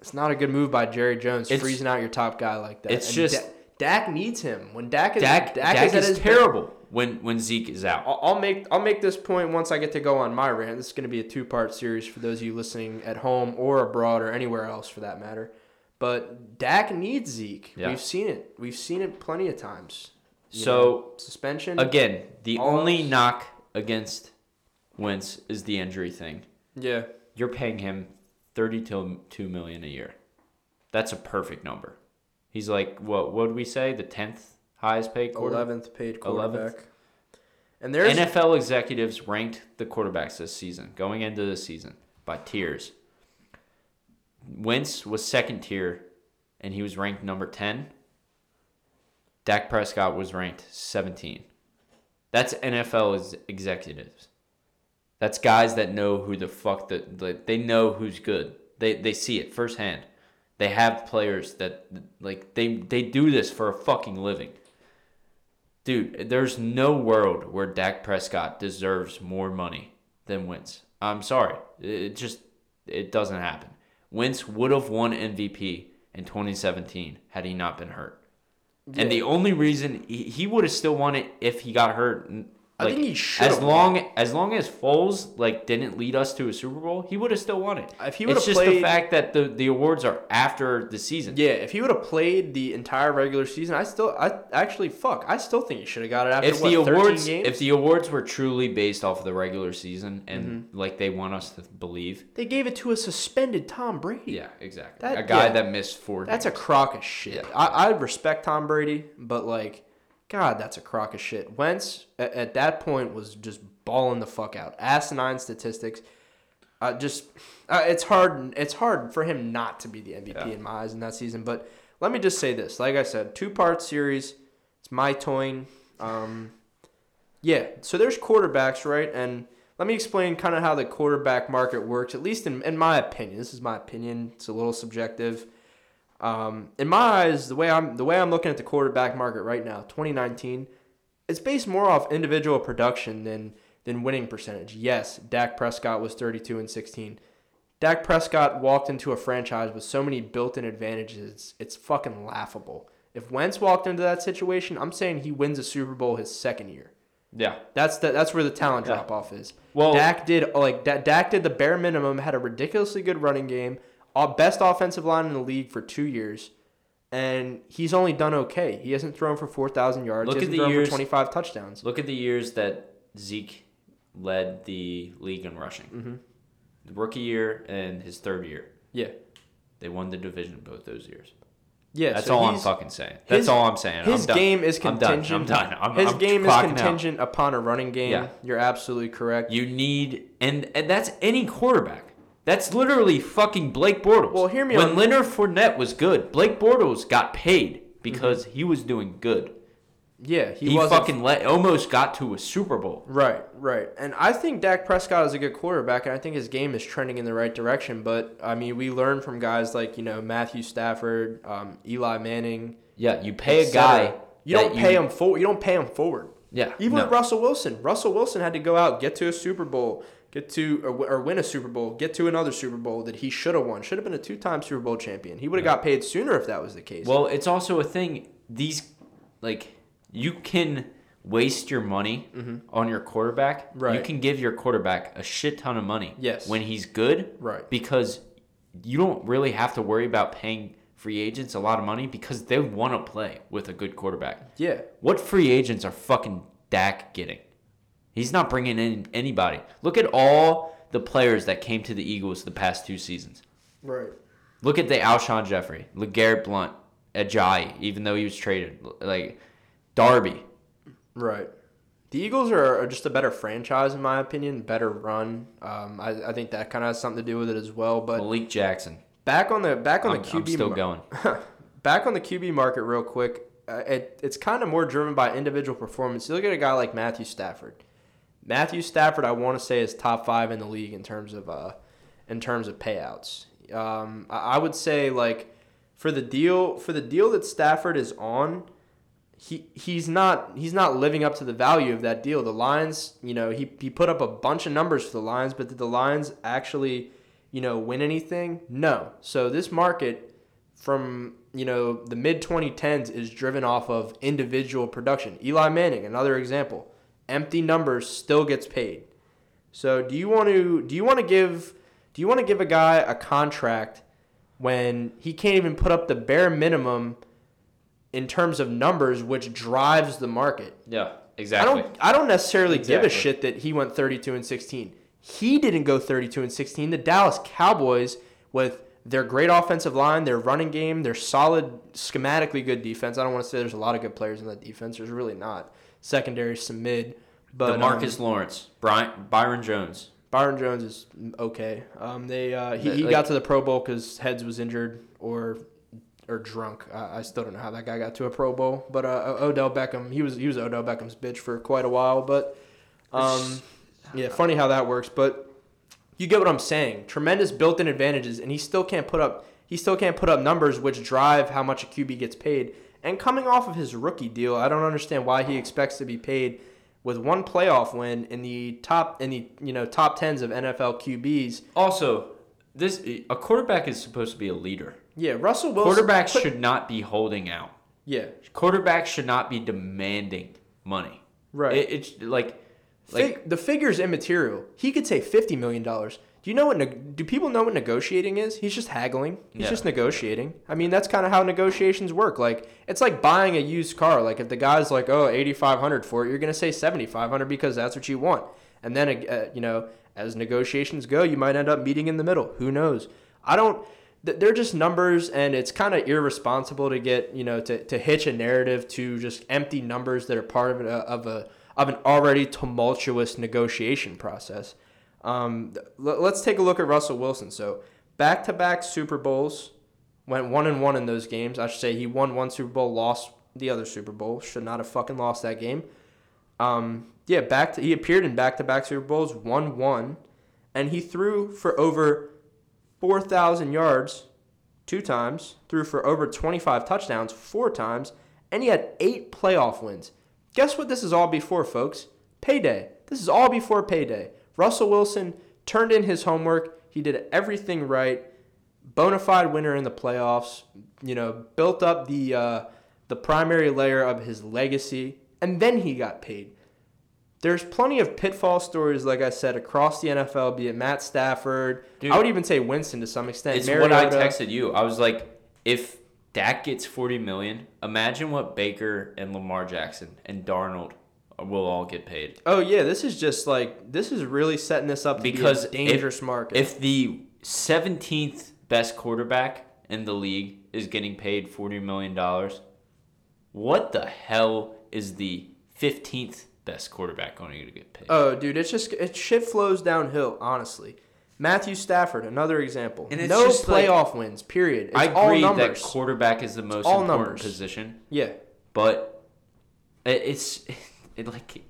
it's not a good move by Jerry Jones It's- freezing out your top guy like that. it's And just- Da- Dak needs him when Dak is Dak, Dak, at is his terrible when when Zeke is out. I'll I'll make I'll make this point once I get to go on my rant. This is going to be a two part series for those of you listening at home or abroad or anywhere else for that matter. But Dak needs Zeke. Yeah. We've seen it. We've seen it plenty of times. You So, know, suspension Again, the only knock against Wentz is the injury thing. Yeah. you're paying him 32 million a year. That's a perfect number. He's like what? What did we say? The tenth highest paid quarter. Eleventh paid quarterback. 11th. quarterback. And there's NFL executives ranked the quarterbacks this season, going into the season, by tiers. Wentz was second tier, and he was ranked number 10. Dak Prescott was ranked 17. That's NFL executives. That's guys that know who the fuck that like, they know who's good. They they see it firsthand. They have players that like they they do this for a fucking living. Dude, there's no world where Dak Prescott deserves more money than Wentz. I'm sorry. It just it doesn't happen. Wentz would have won MVP in 2017 had he not been hurt. And the only reason he, he would have still won it if he got hurt. I Like, think he should've as long as long as Foles like didn't lead us to a Super Bowl, he would have still won it. If he it's would've just the fact that the, the awards are after the season. yeah. If he would have played the entire regular season, I still, I actually, fuck, I still think he should have got it after if what, the awards games? if the awards were truly based off of the regular season and Mm-hmm. like they want us to believe, they gave it to a suspended Tom Brady. yeah, exactly. That- a guy yeah. that missed four. That's a crock of shit. I, I respect Tom Brady, but like, God, that's a crock of shit. Wentz at, at that point was just balling the fuck out, asinine statistics. Uh, just, uh, it's hard. It's hard for him not to be the MVP Yeah. in my eyes in that season. But let me just say this: like I said, two part series. It's my toying. Um, yeah. So there's quarterbacks, right? And let me explain kind of how the quarterback market works. At least in in my opinion, this is my opinion. It's a little subjective. Um, in my eyes, the way I'm the way I'm looking at the quarterback market right now, 2019, it's based more off individual production than than winning percentage. Yes, Dak Prescott was 32 and 16. Dak Prescott walked into a franchise with so many built-in advantages. It's, fucking laughable. If Wentz walked into that situation, I'm saying he wins a Super Bowl his second year. yeah. That's the, that's where the talent Yeah. drop off is. Well- Dak did like Da- Dak did the bare minimum, had a ridiculously good running game, best offensive line in the league for two years, and he's only done okay. He hasn't thrown for four thousand yards. Look at the thrown years- for twenty five touchdowns. Look at the years that Zeke led the league in rushing. Mm-hmm. The rookie year and his third year, Yeah, they won the division both those years. yeah. That's so all I'm fucking saying. That's his- all I'm saying. His I'm game is I'm done. contingent. I'm done. I'm, his I'm game is clocking out. contingent upon a running game. Yeah. You're absolutely correct. You need and and that's any quarterback. That's literally fucking Blake Bortles. Well, hear me When on- Leonard Fournette was good, Blake Bortles got paid because Mm-hmm. he was doing good. yeah, he, He, fucking let almost got to a Super Bowl. Right, right. And I think Dak Prescott is a good quarterback, and I think his game is trending in the right direction. But, I mean, we learn from guys like, you know, Matthew Stafford, um, Eli Manning. Yeah, you pay a guy. You don't pay him forward. You don't pay him forward. Yeah, Even no. with Russell Wilson. Russell Wilson had to go out, get to a Super Bowl, get to or, or win a Super Bowl, get to another Super Bowl that he should have won. Should have been a two-time Super Bowl champion. He would have got paid sooner if that was the case. Well, it's also a thing. These like you can waste your money on your quarterback. Right. You Mm-hmm. Can give your quarterback a shit ton of money. Yes. When he's good. Right. Because you don't really have to worry about paying free agents a lot of money because they want to play with a good quarterback. yeah. What free agents are fucking Dak getting? He's not bringing in anybody. Look at all the players that came to the Eagles the past two seasons. Right. Look at the Alshon Jeffery, LeGarrette Blount, Ajayi, even though he was traded. Like Darby. Right. The Eagles are, are just a better franchise, in my opinion. Better run. Um, I, I think that kind of has something to do with it as well. But Malik Jackson. back on the back on I'm, the QB I'm still going. back on the QB market real quick. Uh, it, it's kind of more driven by individual performance. You look at a guy like Matthew Stafford. Matthew Stafford, I want to say, is top five in the league in terms of uh, in terms of payouts. Um, I, would say like for the deal for the deal that Stafford is on, he he's not he's not living up to the value of that deal. The Lions, you know, he he put up a bunch of numbers for the Lions, but did the Lions actually, you know, win anything? No. So this market from you know the mid 2010s is driven off of individual production. Eli Manning, another example, empty numbers still gets paid. So do you want to do you want to give do you want to give a guy a contract when he can't even put up the bare minimum in terms of numbers, which drives the market? Yeah, I exactly. don't I don't necessarily give a shit that he went 32 and 16. He didn't go 32 and 16. The Dallas Cowboys, with their great offensive line, their running game, their solid, schematically good defense. I don't want to say there's a lot of good players in that defense. There's really not. Secondary, some mid. But Demarcus um, Lawrence, Brian, Byron Jones. Byron Jones is okay. Um, they uh, he, he Like- got to the Pro Bowl because Heads was injured or or drunk. I, I still don't know how that guy got to a Pro Bowl. But uh, Odell Beckham, he was he was Odell Beckham's bitch for quite a while. But um, yeah, funny how that works. But you get what I'm saying. Tremendous built-in advantages, and he still can't put up he still can't put up numbers which drive how much a QB gets paid. And coming off of his rookie deal, I don't understand why he expects to be paid with one playoff win in the top in the you know top tens of NFL QBs. Also, this a quarterback is supposed to be a leader. Yeah, Russell Wilson. Quarterbacks put- should not be holding out. Yeah, Quarterbacks should not be demanding money. right. It, it's like, like Fig- the figure's immaterial. He could say fifty million dollars. Do you know what? neg- Do people know what negotiating is? He's just haggling. He's Yeah. just negotiating. I mean, that's kind of how negotiations work. Like it's like buying a used car. Like if the guy's like, "Oh, eighty five hundred for it," you're gonna say seventy five hundred because that's what you want. And then, uh, you know, as negotiations go, you might end up meeting in the middle. Who knows? I don't. th- They're just numbers, and it's kind of irresponsible to get you know to, to hitch a narrative to just empty numbers that are part of a, of a of an already tumultuous negotiation process. Um, let's take a look at Russell Wilson. So back to back Super Bowls, went one and one in those games. I should say he won one Super Bowl, lost the other Super Bowl. Should not have fucking lost that game. Um, yeah, back to he appeared in back to back Super Bowls, won one, and he threw for over four thousand yards two times, threw for over twenty five touchdowns four times, and he had eight playoff wins. Guess what this is all before, folks? Payday. This is all before payday. Russell Wilson turned in his homework. He did everything right. Bona fide winner in the playoffs. You know, built up the uh, the primary layer of his legacy, and then he got paid. There's plenty of pitfall stories, like I said, across the NFL. Be it Matt Stafford, Dude. I would even say Winston to some extent. it's what I texted you. I was like, if Dak gets forty million, imagine what Baker and Lamar Jackson and Darnold will all get paid. Oh yeah, this is just like this is really setting this up Because be a dangerous market. If the seventeenth best quarterback in the league is getting paid forty million dollars, what the hell is the fifteenth best quarterback going to get paid? oh dude, it's just it shit flows downhill. Honestly, Matthew Stafford, another example. And it's no just like- playoff wins. Period. It's I all agree that quarterback is the most important numbers. position, yeah. but it's it like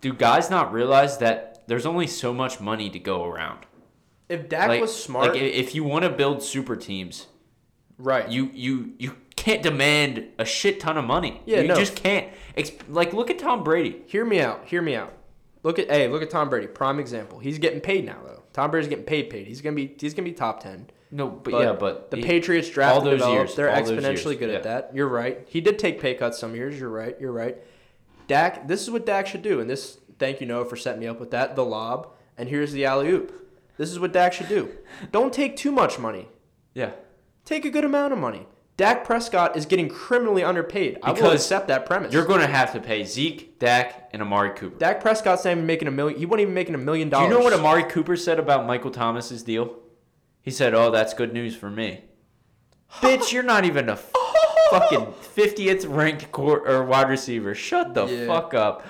do guys not realize that there's only so much money to go around? If Dak like, was smart, like if you want to build super teams, right? you you you can't demand a shit ton of money. Yeah, you no. just can't. Like look at Tom Brady. Hear me out. Hear me out. Look at hey, look at Tom Brady. Prime example. He's getting paid now though. Tom Brady's getting paid. Paid. He's gonna be he's gonna be top ten. No, but, But yeah, but The he- Patriots draft all those years, They're all exponentially years, good yeah. at that. You're right. He did take pay cuts some years. You're right. You're right. Dak, this is what Dak should do. And this, thank you, Noah, for setting me up with that. The lob. And here's the alley oop. This is what Dak should do. Don't take too much money. yeah. Take a good amount of money. Dak Prescott is getting criminally underpaid. I will Because accept that premise. You're going to have to pay Zeke, Dak, and Amari Cooper. Dak Prescott's not even making a million. He wasn't even making a million Do you know what Amari Cooper said about Michael Thomas's deal? He said, "Oh, that's good news for me." Bitch, you're not even a fucking 50th ranked court or wide receiver. Shut the Yeah. fuck up.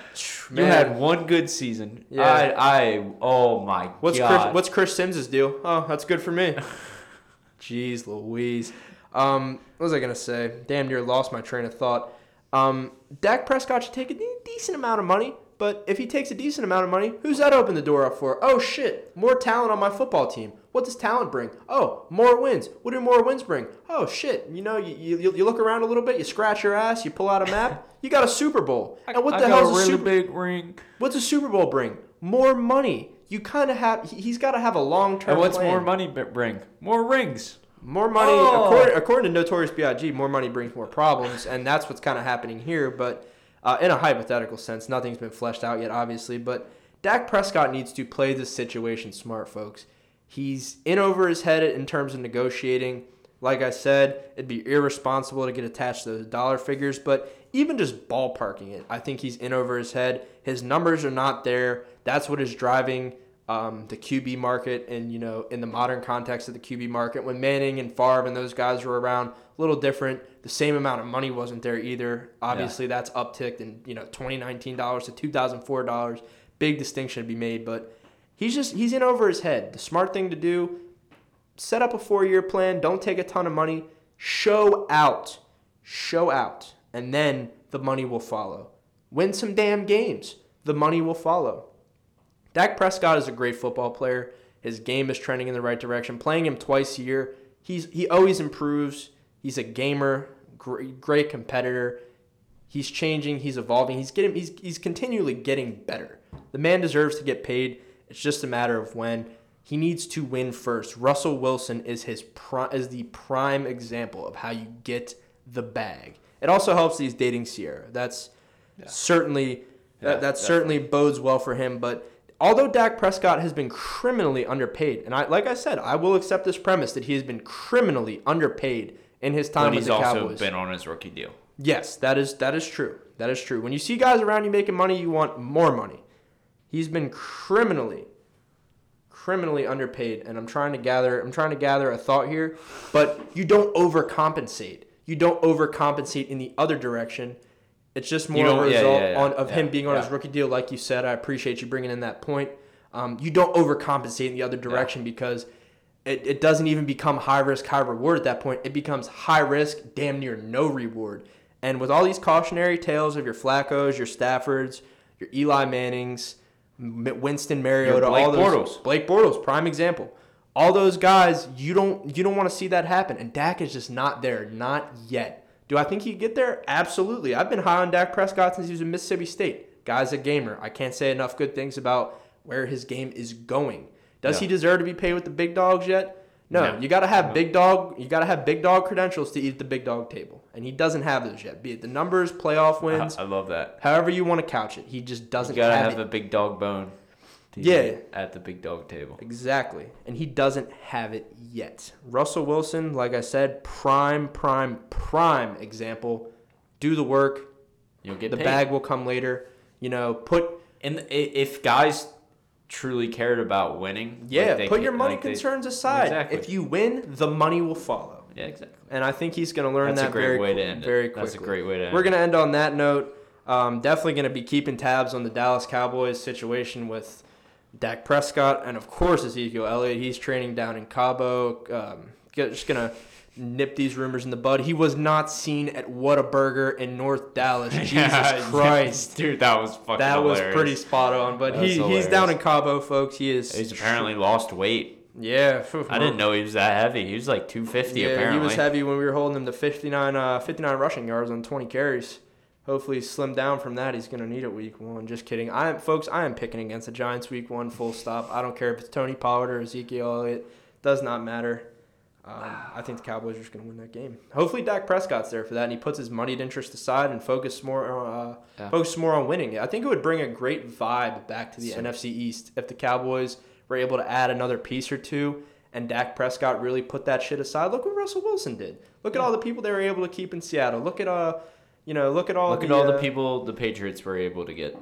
You had one good season. Yeah. I, I, oh my What's god. Chris, what's Chris Sims' deal? Oh, that's good for me. Jeez Louise. Um, what was I gonna say? Damn near lost my train of thought. Um, Dak Prescott should take a decent amount of money, but if he takes a decent amount of money, who's that open the door up for? Oh shit, more talent on my football team. What does talent bring? Oh, more wins. What do more wins bring? Oh shit, you know, you, you, you look around a little bit, you scratch your ass, you pull out a map, you got a Super Bowl. And what I the got hell a is a really Super big ring? What's a Super Bowl bring? More money. You kind of have. he- He's got to have a long term. And what's more money bring? More rings. More money. Oh. According, according to Notorious B.I.G., more money brings more problems, and that's what's kind of happening here. But uh, in a hypothetical sense, nothing's been fleshed out yet, obviously. But Dak Prescott needs to play this situation smart, folks. He's in over his head in terms of negotiating. Like I said, it'd be irresponsible to get attached to those dollar figures, but even just ballparking it, I think he's in over his head. His numbers are not there. That's what is driving um, the QB market and you know in the modern context of the QB market when Manning and Favre and those guys were around a little different. The same amount of money wasn't there either. Obviously that's upticked in you know 2019 dollars to 2004 dollars. Big distinction to be made but he's just he's in over his head. The smart thing to do set up a four year plan. Don't take a ton of money. Show out. Show out. And then the money will follow. Win some damn games. The money will follow Dak Prescott is a great football player. His game is trending in the right direction. Playing him twice a year, he's he always improves. He's a gamer, great, great competitor. He's changing. He's evolving. He's getting. He's he's continually getting better. The man deserves to get paid. It's just a matter of when. He needs to win first. Russell Wilson is his pri- is the prime example of how you get the bag. It also helps that he's dating Ciara. That's Yeah. certainly Yeah, that, that certainly bodes well for him. But although Dak Prescott has been criminally underpaid, and I like I said, I will accept this premise that he has been criminally underpaid in his time But with he's also been on his rookie deal. Yes, that is that is true. That is true. When you see guys around you making money, you want more money. He's been criminally criminally underpaid and I'm trying to gather I'm trying to gather a thought here, but you don't overcompensate. You don't overcompensate in the other direction. It's just more of a result yeah, yeah, on, of him being on his rookie deal, like you said. I appreciate you bringing in that point. Um, you don't overcompensate in the other direction because it, it doesn't even become high risk, high reward at that point. It becomes high risk, damn near no reward. And with all these cautionary tales of your Flacco's, your Staffords, your Eli Mannings, Winston Mariota, Blake all those Bortles. Blake Bortles, prime example. All those guys, you don't you don't want to see that happen, and Dak is just not there, not yet. Do I think he could get there? Absolutely. I've been high on Dak Prescott since he was in Mississippi State. Guy's a gamer. I can't say enough good things about where his game is going. Does Yeah. he deserve to be paid with the big dogs yet? No. No. You got to have big dog. You got to have big dog credentials to eat at the big dog table, and he doesn't have those yet. Be it the numbers, playoff wins, I, I love that. however you want to couch it, he just doesn't gotta have, have a big dog bone. To Yeah. At the big dog table. Exactly. And he doesn't have it yet. Russell Wilson, like I said, prime, prime, prime example. Do the work. You'll get The paid. bag will come later. You know, put And if guys truly cared about winning, like yeah, they put your money like they- concerns aside. Exactly. If you win, the money will follow. yeah, exactly. And I think he's going to learn That's a that great very way to end it. very quickly. That's a great way to end We're going to end on that note. Um, definitely going to be keeping tabs on the Dallas Cowboys situation with Dak Prescott and, of course, Ezekiel Elliott. He's training down in Cabo. Um, just to nip these rumors in the bud. He was not seen at Whataburger in North Dallas. Jesus Yeah, Christ. dude, that was fucking. That was pretty spot on. But he, he's down in. Cabo, folks. He is. He's apparently lost weight. Yeah. I didn't know he was that heavy. He was like 250 Yeah, apparently. he was heavy when we were holding him to 59, uh, 59 rushing yards on 20 carries. Hopefully, slimmed down from that. He's going to need it week one. Just kidding. I am, folks, I am picking against the Giants week one, full stop. I don't care if it's Tony Pollard or Ezekiel Elliott. Does not matter. Um, I think the Cowboys are just going to win that game. Hopefully, Dak Prescott's there for that, and he puts his moneyed interest aside and focus more on uh, Yeah. focus more on winning. I think it would bring a great vibe back to the So- NFC East if the Cowboys were able to add another piece or two and Dak Prescott really put that shit aside. Look what Russell Wilson did. Look at all the people they were able to keep in Seattle. Look at uh, you know, look at all Look the, at all the uh, people the Patriots were able to get.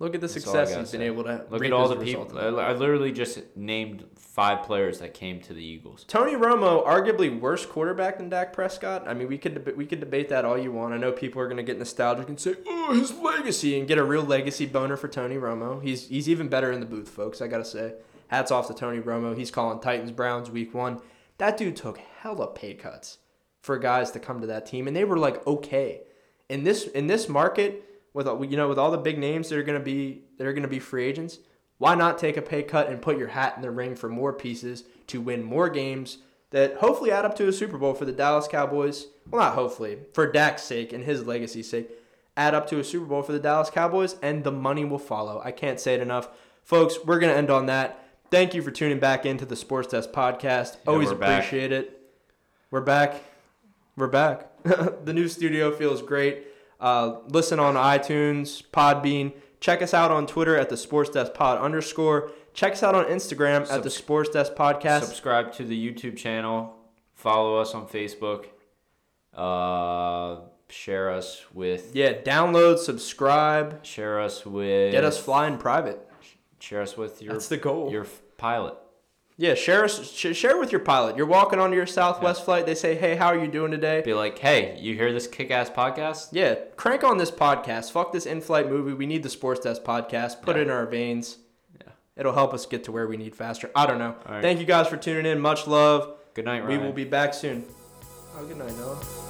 Look at the That's success gotta he's been say. able to. Look at all the people. result of it. I I literally just named five players that came to the Eagles. Tony Romo, arguably worse quarterback than Dak Prescott. I mean, we could deb- we could debate that all you want. I know people are going to get nostalgic and say, "Oh, his legacy," and get a real legacy boner for Tony Romo. He's he's even better in the booth, folks. I gotta say, hats off to Tony Romo. He's calling Titans Browns week one. That dude took hella pay cuts for guys to come to that team, and they were like okay. In this in this market, with all- you know with all the big names that are going to be that are going to be free agents, why not take a pay cut and put your hat in the ring for more pieces to win more games that hopefully add up to a Super Bowl for the Dallas Cowboys? Well, not hopefully, for Dak's sake and his legacy's sake, add up to a Super Bowl for the Dallas Cowboys, and the money will follow. I can't say it enough. Folks, we're going to end on that. Thank you for tuning back into the Sports Desk podcast. Yeah, Always back. appreciate it. We're back. We're back. the new studio feels great. Uh, listen on iTunes, Podbean. Check us out on Twitter at the Sports Desk Pod underscore. Check us out on Instagram at the Sports Desk Podcast. Subscribe to the YouTube channel. Follow us on Facebook. Uh, share us with. yeah, download, subscribe, Share us with. get us flying private. Share us with your That's the goal. your pilot. Yeah, share us, sh- share with your pilot. You're walking onto your Southwest flight. They say, "Hey, how are you doing today?" Be like, hey, you hear this kick-ass podcast? Yeah, crank on this podcast. Fuck this in-flight movie. We need the Sports Desk podcast. Put Yeah. it in our veins. Yeah. It'll help us get to where we need faster. I don't know. All right. Thank you guys for tuning in. Much love. Good night, We will be back soon. Oh, good night, Noah.